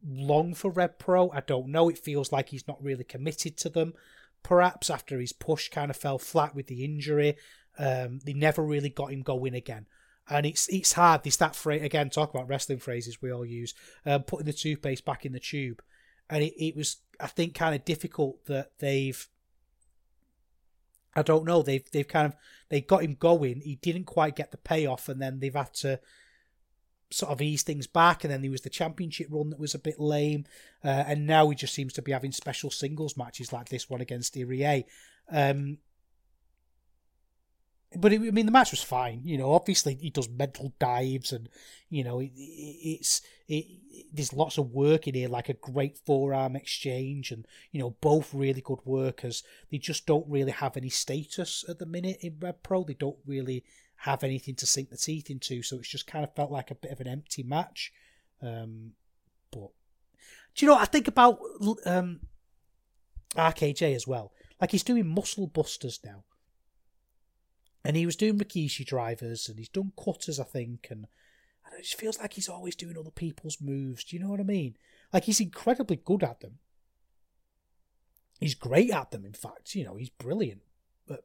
long for Rev Pro. I don't know. It feels like he's not really committed to them. Perhaps after his push kind of fell flat with the injury, um, they never really got him going again. And it's it's hard. It's that phrase again. Talk about wrestling phrases we all use. Um, putting the toothpaste back in the tube, and it, it was I think kind of difficult that they've I don't know. They've they've kind of they got him going. He didn't quite get the payoff, and then they've had to sort of ease things back, and then there was the championship run that was a bit lame, uh, and now he just seems to be having special singles matches like this one against Irie. Um, but it, I mean, the match was fine. You know, obviously he does mental dives, and you know, it, it, it's it, there's lots of work in here, like a great forearm exchange, and you know, both really good workers. They just don't really have any status at the minute in Rev Pro. They don't really have anything to sink the teeth into. So it's just kind of felt like a bit of an empty match. Um, but do you know? I think about um, RKJ as well. Like he's doing muscle busters now, and he was doing Rikishi drivers, and he's done cutters, I think, and it just feels like he's always doing other people's moves. Do you know what I mean? Like he's incredibly good at them. He's great at them. In fact, you know, he's brilliant at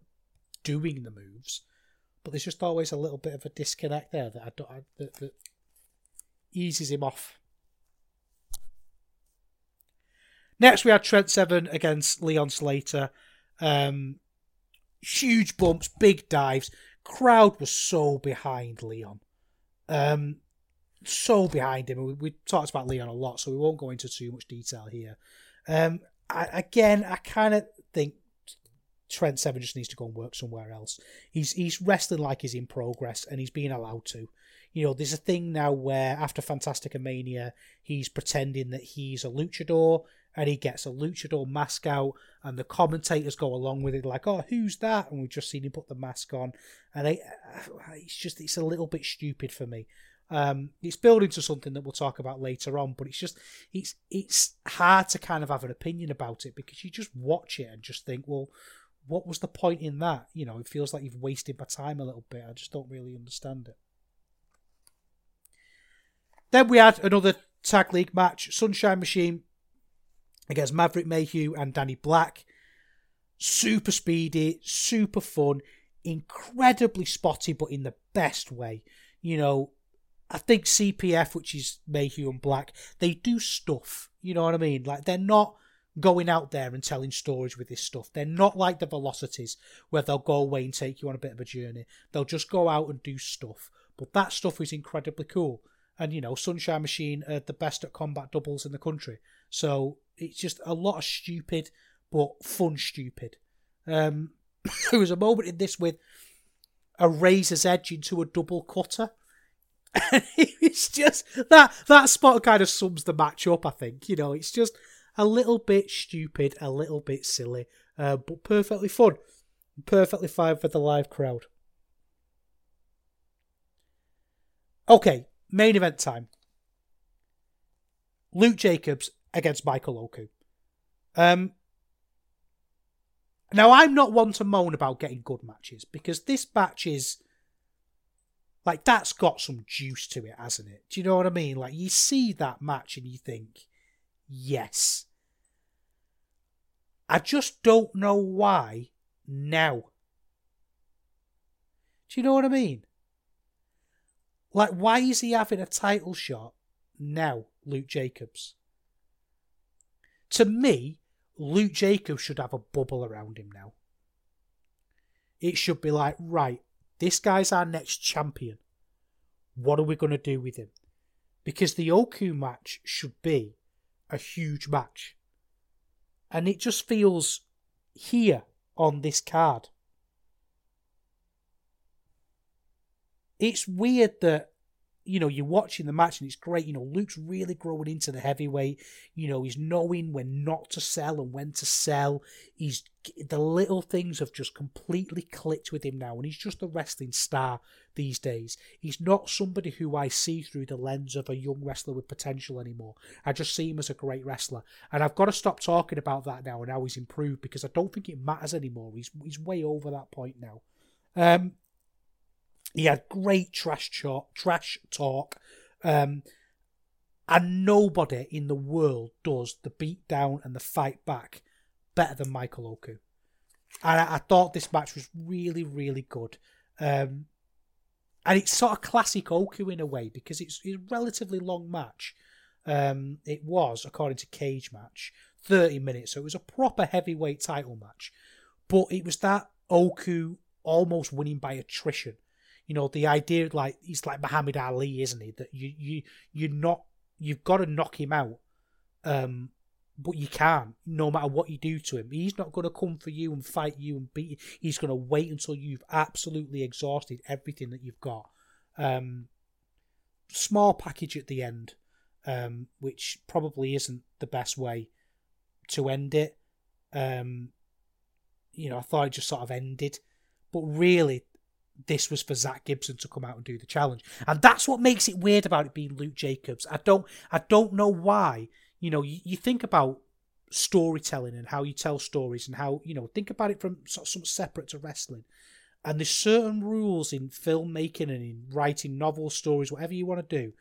doing the moves but there's just always a little bit of a disconnect there that I don't I, that, that eases him off. Next, we had Trent Seven against Leon Slater. Um, huge bumps, big dives. Crowd was so behind Leon. Um, so behind him. We, we, talked about Leon a lot, so we won't go into too much detail here. Um, I, again, I kind of think Trent Seven just needs to go and work somewhere else. He's he's wrestling like he's in progress and he's being allowed to. You know, there's a thing now where after Fantastica Mania, he's pretending that he's a luchador and he gets a luchador mask out and the commentators go along with it like, oh, who's that? And we've just seen him put the mask on. And I, [sighs] it's just, it's a little bit stupid for me. Um, it's building to something that we'll talk about later on, but it's just it's it's hard to kind of have an opinion about it because you just watch it and just think, well, what was the point in that? You know, it feels like you've wasted my time a little bit. I just don't really understand it. Then we had another tag league match Sunshine Machine against Maverick Mayhew and Danny Black. Super speedy, super fun, incredibly spotty, but in the best way. You know, I think CPF, which is Mayhew and Black, they do stuff. You know what I mean? Like, they're not going out there and telling stories with this stuff. They're not like the velocities where they'll go away and take you on a bit of a journey. They'll just go out and do stuff. But that stuff is incredibly cool. And you know, Sunshine Machine are the best at combat doubles in the country. So it's just a lot of stupid but fun stupid. Um, [coughs] there was a moment in this with a razor's edge into a double cutter. [laughs] It's just that that spot kind of sums the match up, I think. You know, it's just a little bit stupid, a little bit silly, uh, but perfectly fun. Perfectly fine for the live crowd. Okay, main event time. Luke Jacobs against Michael Oku. Um, now, I'm not one to moan about getting good matches because this match is like that's got some juice to it, hasn't it? Do you know what I mean? Like you see that match and you think, yes, I just don't know why now. Do you know what I mean? Like, why is he having a title shot now, Luke Jacobs? To me, Luke Jacobs should have a bubble around him now. It should be like, right, this guy's our next champion. What are we going to do with him? Because the Oku match should be a huge match and it just feels here on this card. It's weird that you know, you're watching the match and it's great. You know, Luke's really growing into the heavyweight. You know, he's knowing when not to sell and when to sell. He's the little things have just completely clicked with him now, and he's just a wrestling star these days. He's not somebody who I see through the lens of a young wrestler with potential anymore. I just see him as a great wrestler, and I've got to stop talking about that now and how he's improved because I don't think it matters anymore. He's he's way over that point now. Um, he had great trash talk, trash talk, um, and nobody in the world does the beat down and the fight back better than Michael Oku. And I, I thought this match was really, really good. Um, and it's sort of classic Oku in a way because it's, it's a relatively long match. Um, it was, according to Cage Match, 30 minutes. So it was a proper heavyweight title match. But it was that Oku almost winning by attrition You know, the idea like he's like Muhammad Ali, isn't he? That you you you're not you've got to knock him out, um, but you can't. No matter what you do to him, he's not going to come for you and fight you and beat you. He's going to wait until you've absolutely exhausted everything that you've got. Um, small package at the end, um, which probably isn't the best way to end it. Um, you know, I thought it just sort of ended, but really, this was for Zack Gibson to come out and do the challenge, and that's what makes it weird about it being Luke Jacobs. I don't, I don't know why. You know, you, you think about storytelling and how you tell stories and how you know think about it from sort of something separate to wrestling and there's certain rules in filmmaking and in writing novels stories whatever you want to do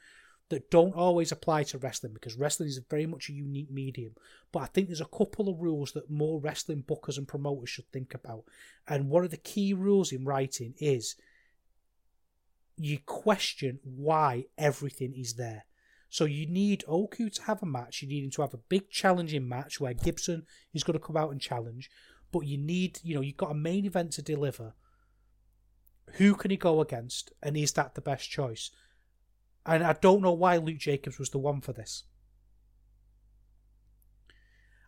that don't always apply to wrestling because wrestling is very much a unique medium. But I think there's a couple of rules that more wrestling bookers and promoters should think about. And one of the key rules in writing is you question why everything is there. So you need Oku to have a match. You need him to have a big challenging match where Gibson is going to come out and challenge. But you need, you know, you've got a main event to deliver. Who can he go against? And is that the best choice? And I don't know why Luke Jacobs was the one for this.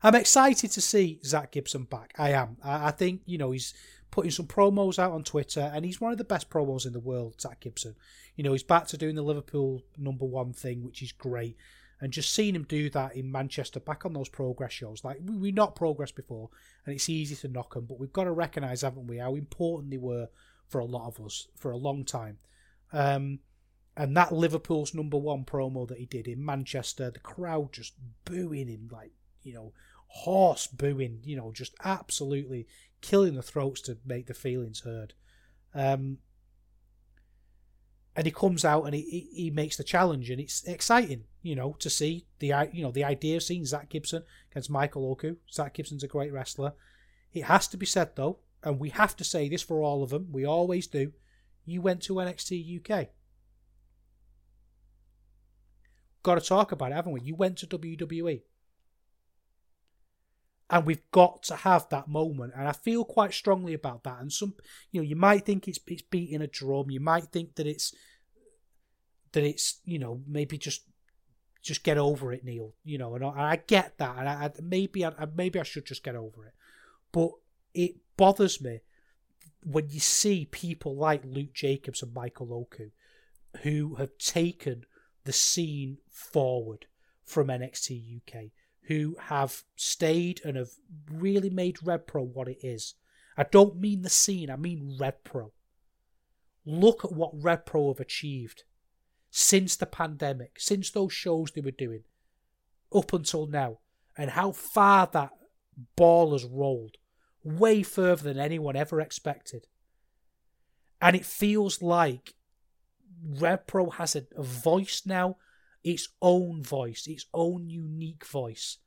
I'm excited to see Zack Gibson back. I am. I, think, you know, he's putting some promos out on Twitter, and he's one of the best promos in the world, Zack Gibson. You know, he's back to doing the Liverpool number one thing, which is great. And just seeing him do that in Manchester, back on those progress shows, like we, not progress before, and it's easy to knock them, but we've got to recognise, haven't we, how important they were for a lot of us for a long time. Um, and that Liverpool's number one promo that he did in Manchester, the crowd just booing him, like, you know, horse booing, you know, just absolutely killing the throats to make the feelings heard. Um, and he comes out and he, he makes the challenge, and it's exciting, you know, to see the you know the idea of seeing Zack Gibson against Michael Oku. Zack Gibson's a great wrestler. It has to be said though, and we have to say this for all of them. We always do. You went to NXT UK. Got to talk about it, haven't we? You went to WWE. And we've got to have that moment. And I feel quite strongly about that. And some, you know, you might think it's it's beating a drum. You might think that it's that it's, you know, maybe just just get over it, Neil. You know, and I, and I get that. And I, I maybe I, maybe I should just get over it. But it bothers me when you see people like Luke Jacobs and Michael Oku who have taken the scene forward from NXT UK, who have stayed and have really made Rev Pro what it is. I don't mean the scene, I mean Rev Pro. Look at what Rev Pro have achieved since the pandemic, since those shows they were doing, up until now, and how far that ball has rolled. Way further than anyone ever expected. And it feels like Rev Pro has a, a voice now, its own voice, its own unique voice.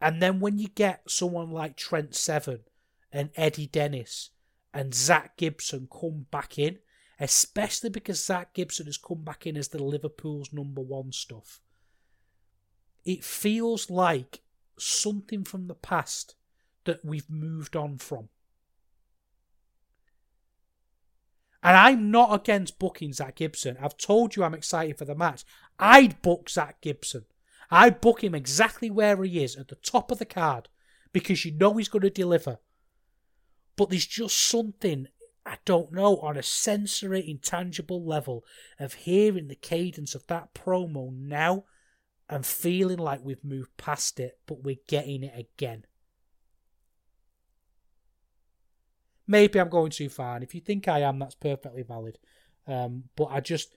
And then when you get someone like Trent Seven and Eddie Dennis and Zack Gibson come back in, especially because Zack Gibson has come back in as the Liverpool's number one stuff, it feels like something from the past that we've moved on from. And I'm not against booking Zack Gibson. I've told you I'm excited for the match. I'd book Zack Gibson. I'd book him exactly where he is at the top of the card because you know he's going to deliver. But there's just something, I don't know, on a sensory, intangible level of hearing the cadence of that promo now and feeling like we've moved past it, but we're getting it again. Maybe I'm going too far, and if you think I am, that's perfectly valid. Um, but I just,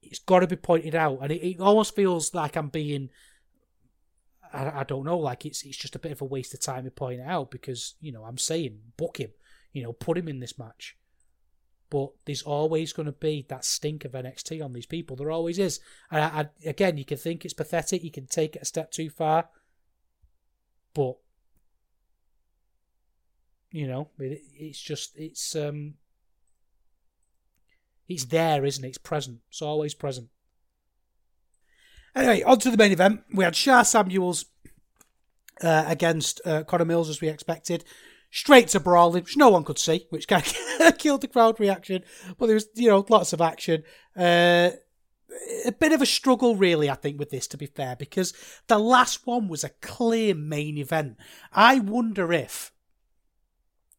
it's got to be pointed out, and it, it almost feels like I'm being, I, I, don't know, like it's it's just a bit of a waste of time to point it out because you know I'm saying book him, you know, put him in this match. But there's always going to be that stink of NXT on these people. There always is. And I, I, again, you can think it's pathetic. You can take it a step too far. But you know, it, it's just it's um, it's there, isn't it? It's present. It's always present. Anyway, on to the main event. We had Sha Samuels uh, against uh, Connor Mills as we expected. straight to brawling, which no one could see, which [laughs] kind of killed the crowd reaction. But there was, you know, lots of action. Uh, a bit of a struggle, really, I think, with this, to be fair, because the last one was a clear main event. I wonder if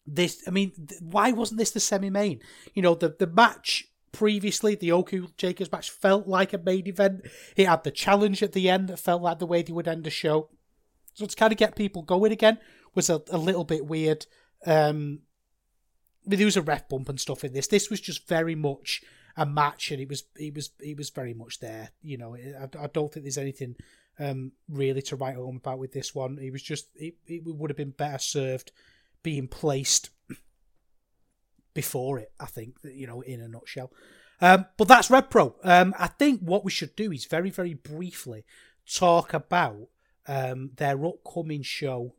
this, I mean, why wasn't this the semi main? You know, the, the match previously, the Oku Jacobs match felt like a main event. It had the challenge at the end that felt like the way they would end a show. So to kind of get people going again was a, a little bit weird. Um, there was a ref bump and stuff in this. This was just very much a match, and it was it was it was very much there. You know, I, I don't think there's anything um, really to write home about with this one. It was just it, it would have been better served being placed before it. I think you know, in a nutshell. Um, but that's Rev Pro. Um, I think what we should do is very very briefly talk about um, their upcoming show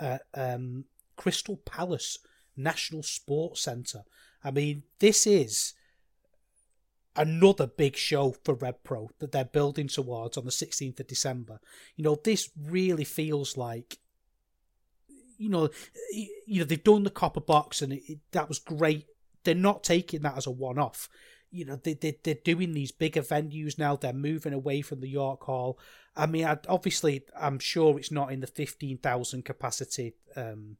at um, Crystal Palace National Sports Centre. I mean, this is another big show for Rev Pro that they're building towards on the 16th of December. You know, this really feels like you know, you know they've done the copper box and it, it, that was great. They're not taking that as a one-off. You know, they, they they're doing these bigger venues now. They're moving away from the York Hall. I mean, I, obviously, I'm sure it's not in the fifteen thousand capacity um,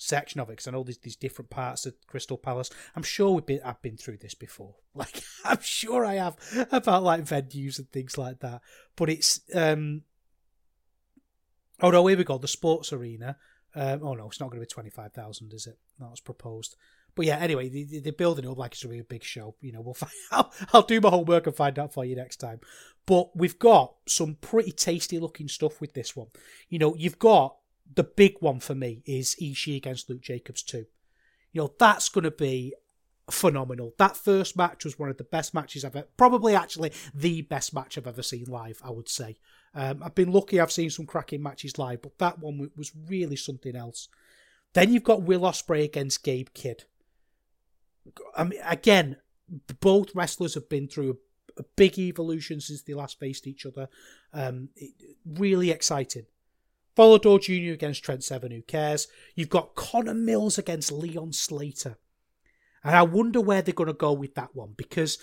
section of it because I know there's these different parts of Crystal Palace. I'm sure we've been I've been through this before. [laughs] Like I'm sure I have about like venues and things like that. But it's um oh no, here we go. The sports arena. Um, oh no, it's not going to be twenty five thousand, is it? That was proposed. But yeah, anyway, they, are building it up like it's going to be a big show. You know, we'll [laughs] find out. I'll do my homework and find out for you next time. But we've got some pretty tasty looking stuff with this one. You know, you've got the big one for me is Ishii against Luke Jacobs 2. You know, that's going to be phenomenal. That first match was one of the best matches I've ever, probably actually the best match I've ever seen live, I would say. Um, I've been lucky I've seen some cracking matches live, but that one was really something else. Then you've got Will Ospreay against Gabe Kidd. I mean, again, both wrestlers have been through a, a big evolution since they last faced each other. Um, it, really exciting. Volador Jr. against Trent Seven, who cares? You've got Connor Mills against Leon Slater. And I wonder where they're going to go with that one because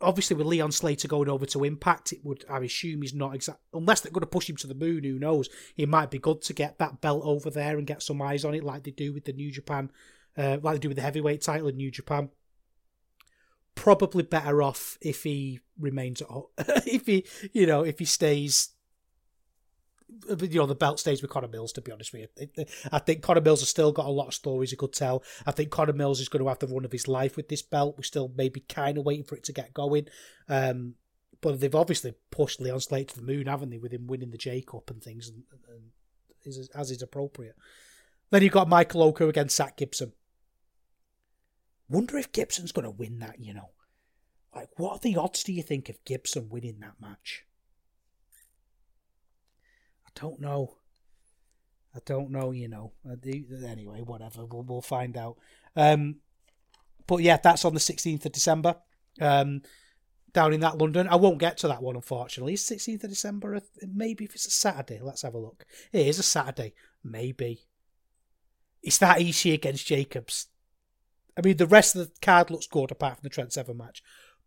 obviously with Leon Slater going over to Impact, it would I assume he's not exact unless they're going to push him to the moon. Who knows? It might be good to get that belt over there and get some eyes on it, like they do with the New Japan, uh, like they do with the heavyweight title in New Japan. Probably better off if he remains at home. [laughs] if he, you know, if he stays you know the belt stays with Connor Mills. To be honest with you, I think Connor Mills has still got a lot of stories he could tell. I think Connor Mills is going to have the run of his life with this belt. We're still maybe kind of waiting for it to get going, um, but they've obviously pushed Leon Slater to the moon, haven't they? With him winning the J Cup and things, and, and is, as is appropriate. Then you've got Michael Oku against Zack Gibson. Wonder if Gibson's going to win that. You know, like what are the odds? Do you think of Gibson winning that match? Don't know. I don't know, you know. Anyway, whatever. We'll, we'll find out. Um, but yeah, that's on the 16th of December um, down in that London. I won't get to that one, unfortunately. Is 16th of December? Maybe if it's a Saturday. Let's have a look. It is a Saturday. Maybe. It's that Ishii against Jacobs. I mean, the rest of the card looks good apart from the Trent Seven match.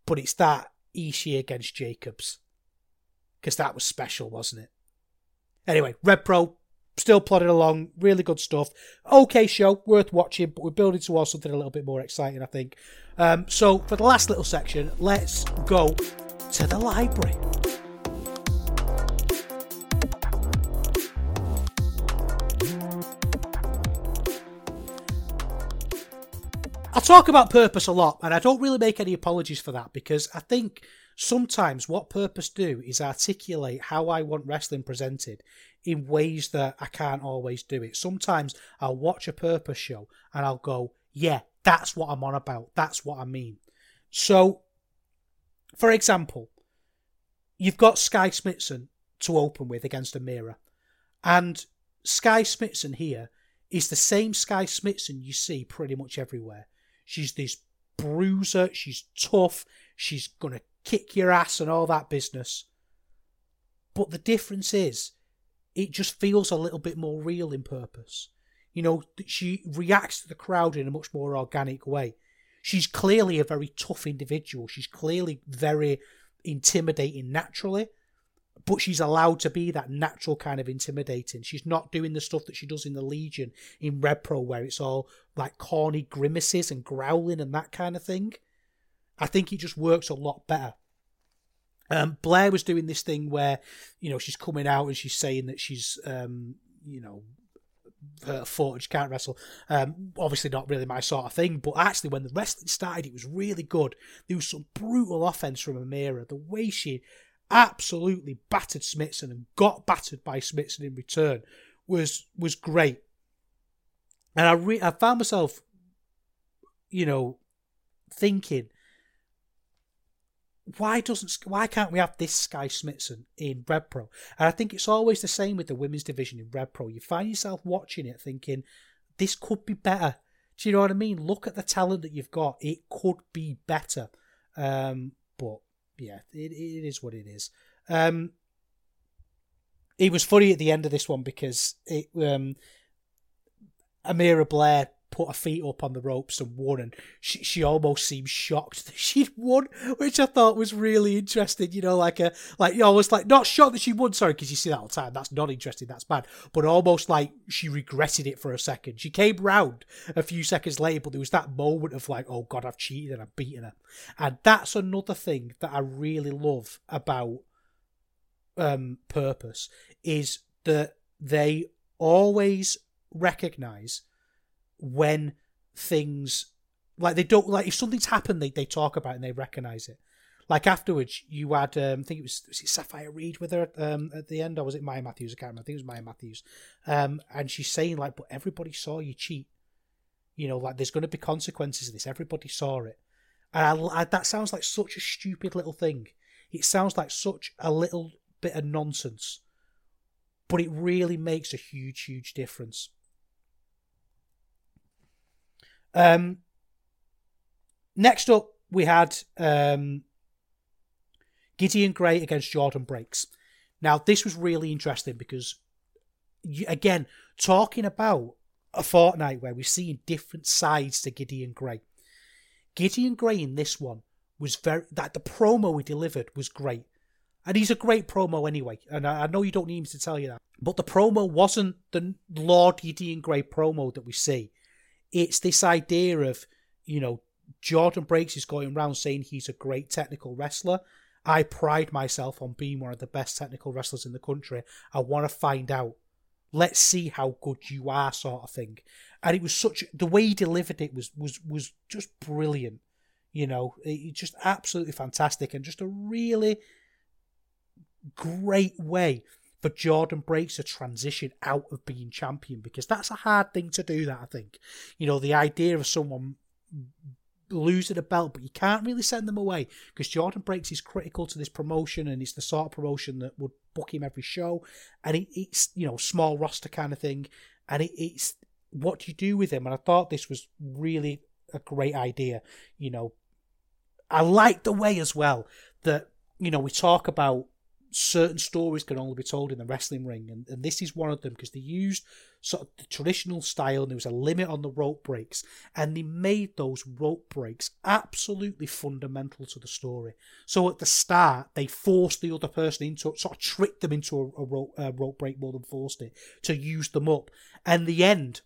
But it's that Ishii against Jacobs. Because that was special, wasn't it? Anyway, Rev Pro still plodding along, really good stuff. Okay show, worth watching, but we're building towards something a little bit more exciting, I think. Um, so for the last little section, let's go to the library. I talk about purpose a lot, and I don't really make any apologies for that because I think Sometimes what purpose do is articulate how I want wrestling presented in ways that I can't always do it. Sometimes I'll watch a purpose show and I'll go, yeah, that's what I'm on about. That's what I mean. So, for example, you've got Skye Smitson to open with against Amira. And Skye Smitson here is the same Skye Smitson you see pretty much everywhere. She's this bruiser, she's tough, she's going to kick your ass and all that business. But the difference is, it just feels a little bit more real in purpose. You know, she reacts to the crowd in a much more organic way. She's clearly a very tough individual. She's clearly very intimidating naturally, but she's allowed to be that natural kind of intimidating. She's not doing the stuff that she does in the Legion in Rev Pro, where it's all like corny grimaces and growling and that kind of thing. I think it just works a lot better. Um, Blair was doing this thing where, you know, she's coming out and she's saying that she's, um, you know, her foot she can't wrestle. Um, obviously, not really my sort of thing. But actually, when the wrestling started, it was really good. There was some brutal offense from Amira. The way she absolutely battered Smitson and got battered by Smitson in return was was great. And I re- I found myself, you know, thinking why doesn't why can't we have this Skye Smitson in Rev Pro? And I think it's always the same with the women's division in Rev Pro. You find yourself watching it thinking, this could be better. Do you know what I mean? Look at the talent that you've got. It could be better. Um, but yeah, it, it is what it is. Um, it was funny at the end of this one because it um, Amira Blair put her feet up on the ropes and won, and she, she almost seemed shocked that [laughs] she'd won, which I thought was really interesting. You know, like a like you almost like not shocked that she won. Sorry, because you see that all the time. That's not interesting. That's bad. But almost like she regretted it for a second. She came round a few seconds later, but there was that moment of like, oh god, I've cheated and I've beaten her, and that's another thing that I really love about um purpose is that they always recognize when things like they don't like if something's happened they, they talk about it and they recognize it. Like afterwards you had um, i think it was, was it sapphire reed with her um, at the end or was it maya matthews? I can't remember. I think it was maya matthews. Um, and she's saying like but everybody saw you cheat. You know like there's going to be consequences of this. Everybody saw it. And I, I, that sounds like such a stupid little thing. It sounds like such a little bit of nonsense. But it really makes a huge huge difference um, next up, we had um, Gideon Grey against Jordan Breaks. Now, this was really interesting because, you, again, talking about a fortnight where we're seeing different sides to Gideon Grey. Gideon Grey in this one was very that the promo he delivered was great. And he's a great promo anyway. And I, I know you don't need me to tell you that. But the promo wasn't the Lord Gideon Grey promo that we see it's this idea of, you know, Jordan Breaks is going around saying he's a great technical wrestler. I pride myself on being one of the best technical wrestlers in the country. I want to find out. Let's see how good you are, sort of thing. And it was such the way he delivered it was was was just brilliant. You know, it, just absolutely fantastic and just a really great way for Jordan Breaks to transition out of being champion because that's a hard thing to do. That I think, you know, the idea of someone losing a belt, but you can't really send them away because Jordan Breaks is critical to this promotion and it's the sort of promotion that would book him every show, and it, it's you know small roster kind of thing, and it, it's what do you do with him? And I thought this was really a great idea. You know, I like the way as well that you know we talk about certain stories can only be told in the wrestling ring, and, and this is one of them because they used sort of the traditional style, and there was a limit on the rope breaks, and they made those rope breaks absolutely fundamental to the story. So at the start, they forced the other person into sort of tricked them into a, a rope, a rope break more than forced it to use them up, and the end.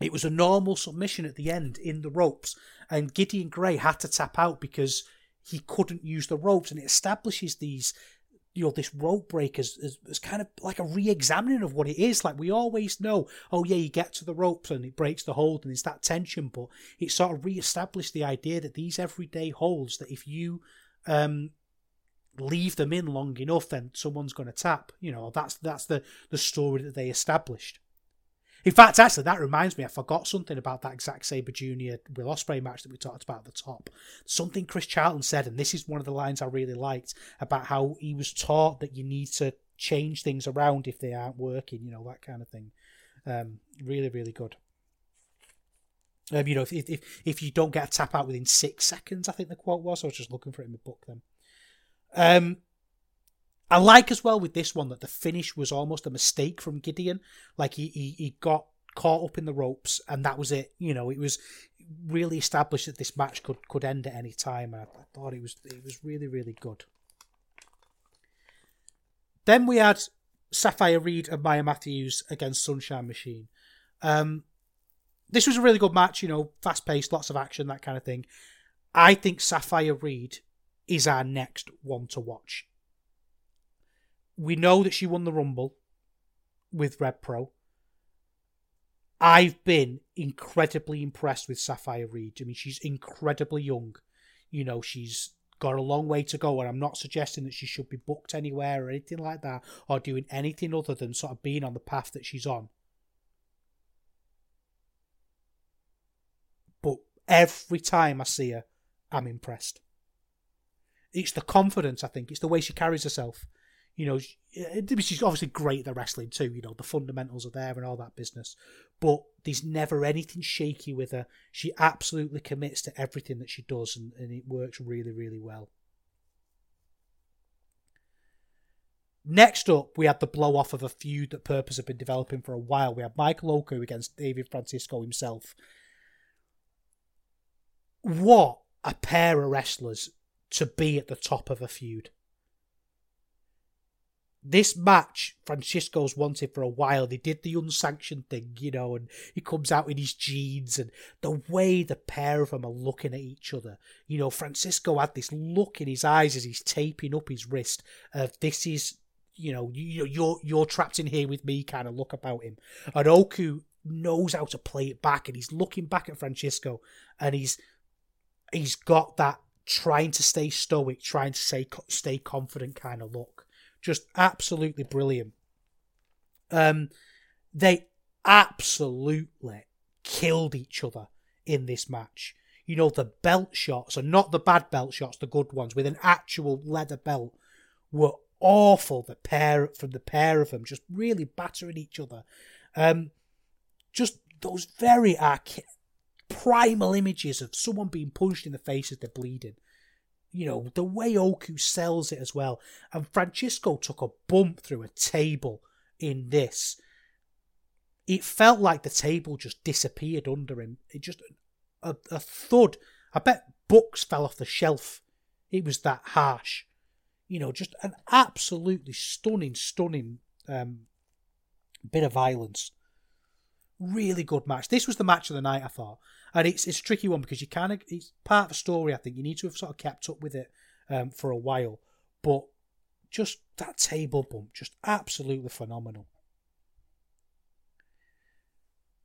It was a normal submission at the end in the ropes, and Gideon Grey had to tap out because he couldn't use the ropes, and it establishes these you know this rope break is, is, is, kind of like a re-examining of what it is. Like we always know oh yeah you get to the ropes and it breaks the hold and it's that tension but it sort of re-established the idea that these everyday holds that if you um leave them in long enough then someone's going to tap you know that's that's the the story that they established in fact, actually, that reminds me, I forgot something about that Zack Sabre Jr. Will Ospreay match that we talked about at the top. Something Chris Charlton said, and this is one of the lines I really liked about how he was taught that you need to change things around if they aren't working, you know, that kind of thing. Um, really, really good. Um, you know, if, if if you don't get a tap out within six seconds, I think the quote was. I was just looking for it in the book then. Um, I like as well with this one that the finish was almost a mistake from Gideon. Like he, he, he got caught up in the ropes, and that was it. You know, it was really established that this match could could end at any time. I, I thought it was it was really really good. Then we had Sapphire Reed and Maya Matthews against Sunshine Machine. Um, this was a really good match, you know, fast paced, lots of action, that kind of thing. I think Sapphire Reed is our next one to watch. We know that she won the Rumble with Rev Pro. I've been incredibly impressed with Sapphire Reed. I mean, she's incredibly young. You know, she's got a long way to go, and I'm not suggesting that she should be booked anywhere or anything like that, or doing anything other than sort of being on the path that she's on. But every time I see her, I'm impressed. It's the confidence, I think. It's the way she carries herself. You know, she's eh, eh, obviously great at the wrestling too. You know, the fundamentals are there and all that business. But there's never anything shaky with her. She absolutely commits to everything that she does, and, and it works really, really well. Next up, we had the blow off of a feud that Purpose had been developing for a while. We had Michael Oku against David Francisco himself. What a pair of wrestlers to be at the top of a feud this match, Francisco's wanted for a while. They did the unsanctioned thing, you know, and he comes out in his jeans, and the way the pair of them are looking at each other. You know, Francisco had this look in his eyes as he's taping up his wrist of this is, you know, you, you're you're trapped in here with me kind of look about him. And Oku knows how to play it back, and he's looking back at Francisco, and he's he's got that trying to stay stoic, trying to stay stay confident kind of look just absolutely brilliant. Um, they absolutely killed each other in this match. You know, the belt shots are not the bad belt shots, the good ones with an actual leather belt were awful. The pair from the pair of them just really battering each other. Um, just those very arch- primal images of someone being punched in the face as they're bleeding you know, the way Oku sells it as well. And Francisco took a bump through a table in this. It felt like the table just disappeared under him. It just a, a thud. I bet books fell off the shelf. It was that harsh. You know, just an absolutely stunning, stunning um, bit of violence. Really good match. This was the match of the night, I thought and it's it's a tricky one because you kind of it's part of the story. I think you need to have sort of kept up with it um, for a while, but just that table bump, just absolutely phenomenal.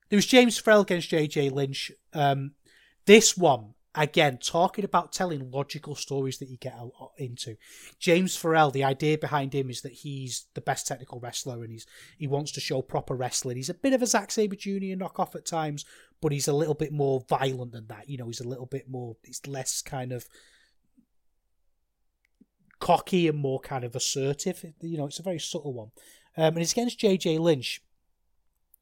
There was James Farrell against JJ Lynch. Um, this one again, talking about telling logical stories that you get into. James Farrell, the idea behind him is that he's the best technical wrestler and he's he wants to show proper wrestling. He's a bit of a Zack Sabre Jr. knockoff at times, but he's a little bit more violent than that. You know, he's a little bit more, he's less kind of cocky and more kind of assertive. You know, it's a very subtle one. Um, and it's against JJ Lynch.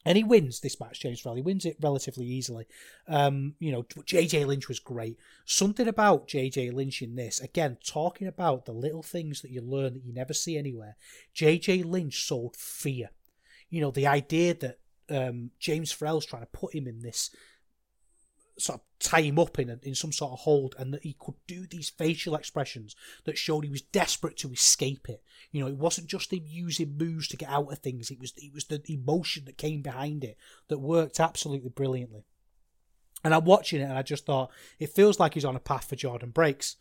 And he wins this match, James Farrell. He wins it relatively easily. Um, you know, JJ Lynch was great. Something about JJ Lynch in this, again, talking about the little things that you learn that you never see anywhere. JJ Lynch sold fear. You know, the idea that um, James Farrell's trying to put him in this sort of tie him up in a, in some sort of hold, and that he could do these facial expressions that showed he was desperate to escape it. You know, it wasn't just him using moves to get out of things; it was it was the emotion that came behind it that worked absolutely brilliantly. And I'm watching it, and I just thought it feels like he's on a path for Jordan Breaks.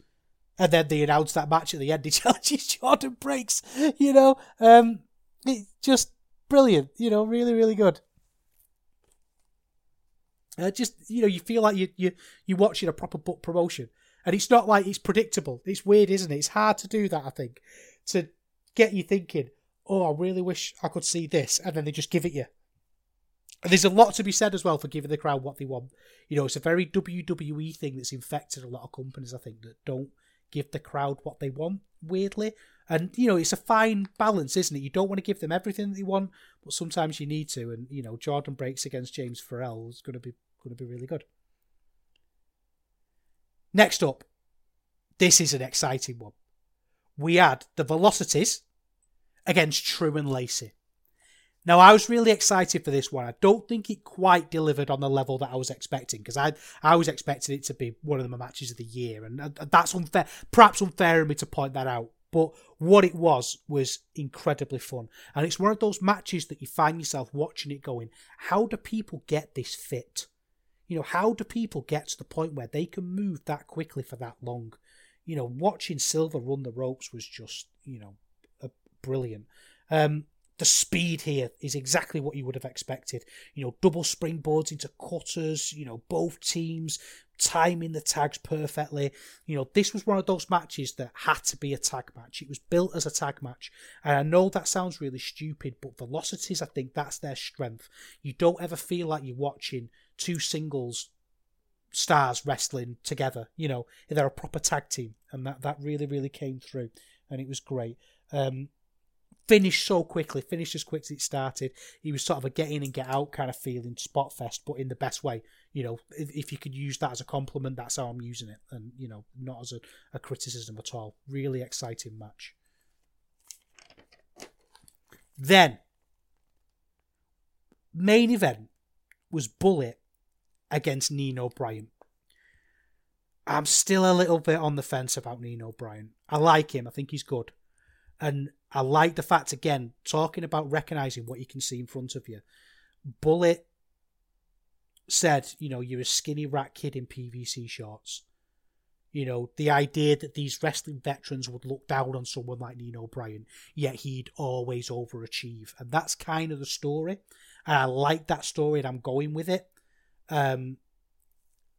And then they announced that match at the end. [laughs] He challenges Jordan Breaks. You know, um, it just brilliant. You know, really, really good. Uh, just you know, you feel like you you you're watching a proper book promotion, and it's not like it's predictable. It's weird, isn't it? It's hard to do that. I think to get you thinking. Oh, I really wish I could see this, and then they just give it you. And there's a lot to be said as well for giving the crowd what they want. You know, it's a very WWE thing that's infected a lot of companies. I think that don't give the crowd what they want. Weirdly, and you know, it's a fine balance, isn't it? You don't want to give them everything that they want, but sometimes you need to. And you know, Jordan breaks against James Farrell is going to be going to be really good. Next up, this is an exciting one. We had the Velocities against True and Lacey. Now, I was really excited for this one. I don't think it quite delivered on the level that I was expecting because I I was expecting it to be one of the matches of the year, and uh, that's unfair. Perhaps unfair of me to point that out, but what it was was incredibly fun, and it's one of those matches that you find yourself watching it going, "How do people get this fit? You know, how do people get to the point where they can move that quickly for that long? You know, watching Silver run the ropes was just you know brilliant. Um, the speed here is exactly what you would have expected. You know, double springboards into cutters, you know, both teams timing the tags perfectly. You know, this was one of those matches that had to be a tag match. It was built as a tag match. And I know that sounds really stupid, but velocities, I think that's their strength. You don't ever feel like you're watching two singles stars wrestling together. You know, they're a proper tag team. And that, that really, really came through. And it was great. Um, finished so quickly, finished as quick as it started. He was sort of a get in and get out kind of feeling spot fest, but in the best way. You know, if, if you could use that as a compliment, that's how I'm using it, and you know, not as a, a criticism at all. Really exciting match. Then, main event was Bullet against Nino Bryant. I'm still a little bit on the fence about Nino Bryant. I like him. I think he's good. And I like the fact, again, talking about recognizing what you can see in front of you. Bullet said, you know, you're a skinny rat kid in PVC shorts. You know, the idea that these wrestling veterans would look down on someone like Nino Bryant, yet he'd always overachieve. And that's kind of the story. And I like that story and I'm going with it. Um,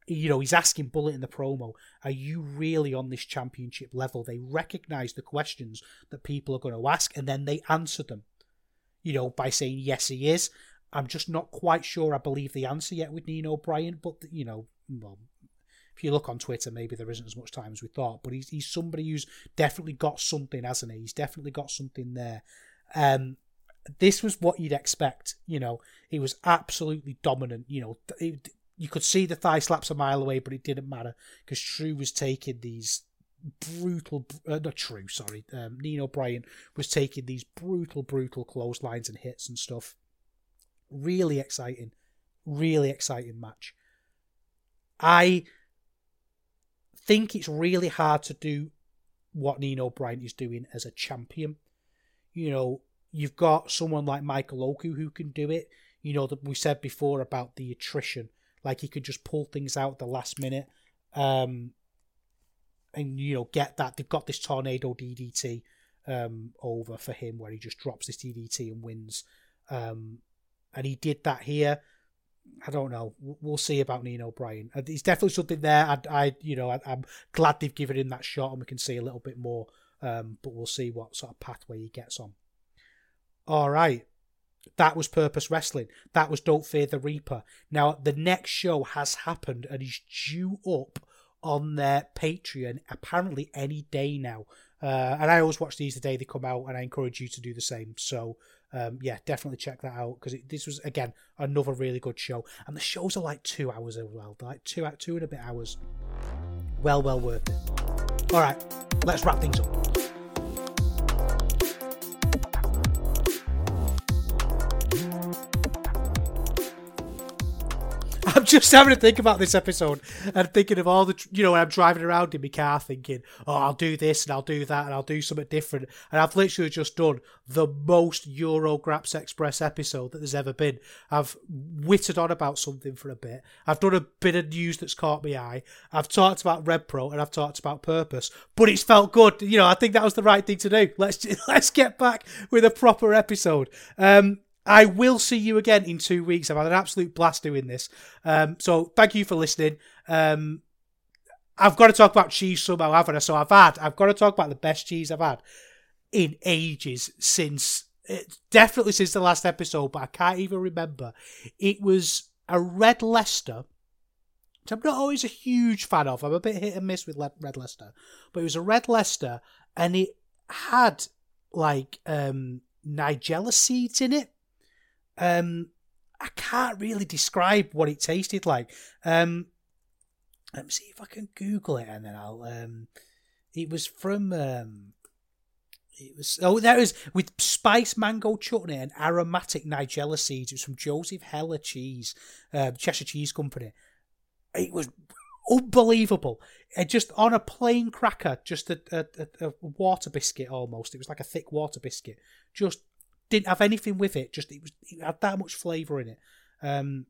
you know, he's asking Bullet in the promo, are you really on this championship level? They recognize the questions that people are going to ask and then they answer them, you know, by saying, yes, he is. I'm just not quite sure I believe the answer yet with Nino Bryant, but, you know, well, if you look on Twitter, maybe there isn't as much time as we thought, but he's, he's somebody who's definitely got something, hasn't he? He's definitely got something there. Um, this was what you'd expect. You know, he was absolutely dominant. You know, you could see the thigh slaps a mile away, but it didn't matter because True was taking these brutal, uh, not True, sorry, um, Nino Bryant was taking these brutal, brutal clotheslines and hits and stuff. Really exciting, really exciting match. I think it's really hard to do what Nino Bryant is doing as a champion. You know, you've got someone like Michael Oku who can do it. You know that we said before about the attrition like he could just pull things out the last minute, um, and you know get that. They've got this tornado DDT um, over for him where he just drops this DDT and wins. Um, and he did that here. I don't know. We'll see about Nino Bryant. He's definitely something there. I, I you know, I, am glad they've given him that shot, and we can see a little bit more. Um, but we'll see what sort of pathway he gets on. All right. That was Purpose Wrestling. That was Don't Fear the Reaper. Now, the next show has happened and is due up on their Patreon apparently any day now. Uh, and I always watch these the day they come out, and I encourage you to do the same. So, um, yeah, definitely check that out because this was again another really good show. And the shows are like two hours as well, like two two and a bit hours. Well, well worth it. All right, let's wrap things up. Just having to think about this episode and thinking of all the, you know, when I'm driving around in my car thinking, oh, I'll do this and I'll do that and I'll do something different. And I've literally just done the most Euro Graps Express episode that there's ever been. I've witted on about something for a bit. I've done a bit of news that's caught my eye. I've talked about Rev Pro and I've talked about purpose, but it's felt good. You know, I think that was the right thing to do. Let's [laughs] let's get back with a proper episode. Um, I will see you again in two weeks. I've had an absolute blast doing this. Um, so thank you for listening. Um, I've got to talk about cheese somehow, haven't I? So I've had, I've got to talk about the best cheese I've had in ages since, definitely since the last episode, but I can't even remember. It was a Red Leicester, which I'm not always a huge fan of. I'm a bit hit and miss with Red Leicester, but it was a Red Leicester and it had like um, Nigella seeds in it um, I can't really describe what it tasted like. Um, let me see if I can Google it, and then I'll. Um, it was from. Um, It was oh that was with spice mango chutney and aromatic nigella seeds. It was from Joseph Heller Cheese, uh, Cheshire Cheese Company. It was unbelievable. It just on a plain cracker, just a, a, a, water biscuit almost. It was like a thick water biscuit. Just didn't have anything with it. Just it was it had that much flavour in it. Um,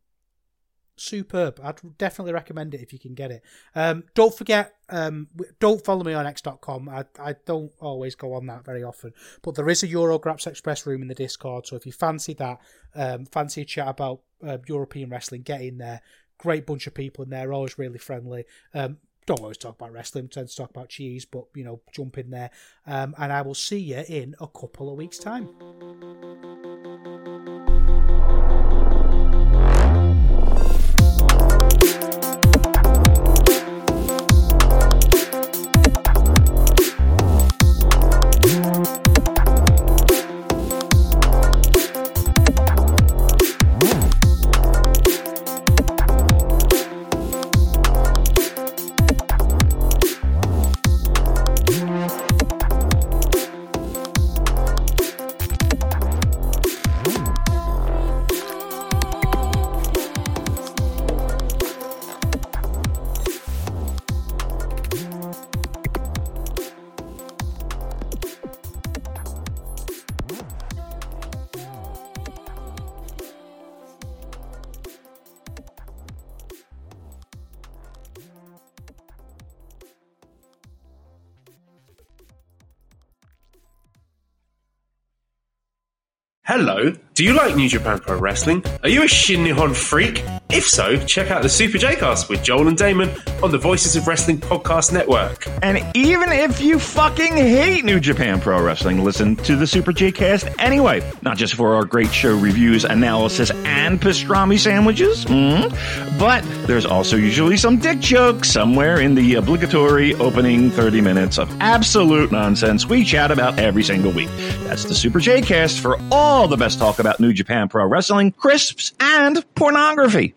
superb. I'd definitely recommend it if you can get it. Um, don't forget, um, don't follow me on x.com. I, I don't always go on that very often, but there is a Eurograps Express room in the Discord. So if you fancy that, um, fancy a chat about uh, European wrestling, get in there. Great bunch of people in there, always really friendly. Um, don't always talk about wrestling, tend to talk about cheese, but you know, jump in there. Um, and I will see you in a couple of weeks' time. Do you like New Japan Pro Wrestling? Are you a Shin Nihon freak? If so, check out the Super J Cast with Joel and Damon on the Voices of Wrestling Podcast Network. And even if you fucking hate New Japan Pro Wrestling, listen to the Super J Cast anyway. Not just for our great show reviews, analysis, and pastrami sandwiches, mm, but there's also usually some dick jokes somewhere in the obligatory opening 30 minutes of absolute nonsense we chat about every single week. That's the Super J Cast for all the best talk about New Japan Pro Wrestling, crisps, and pornography.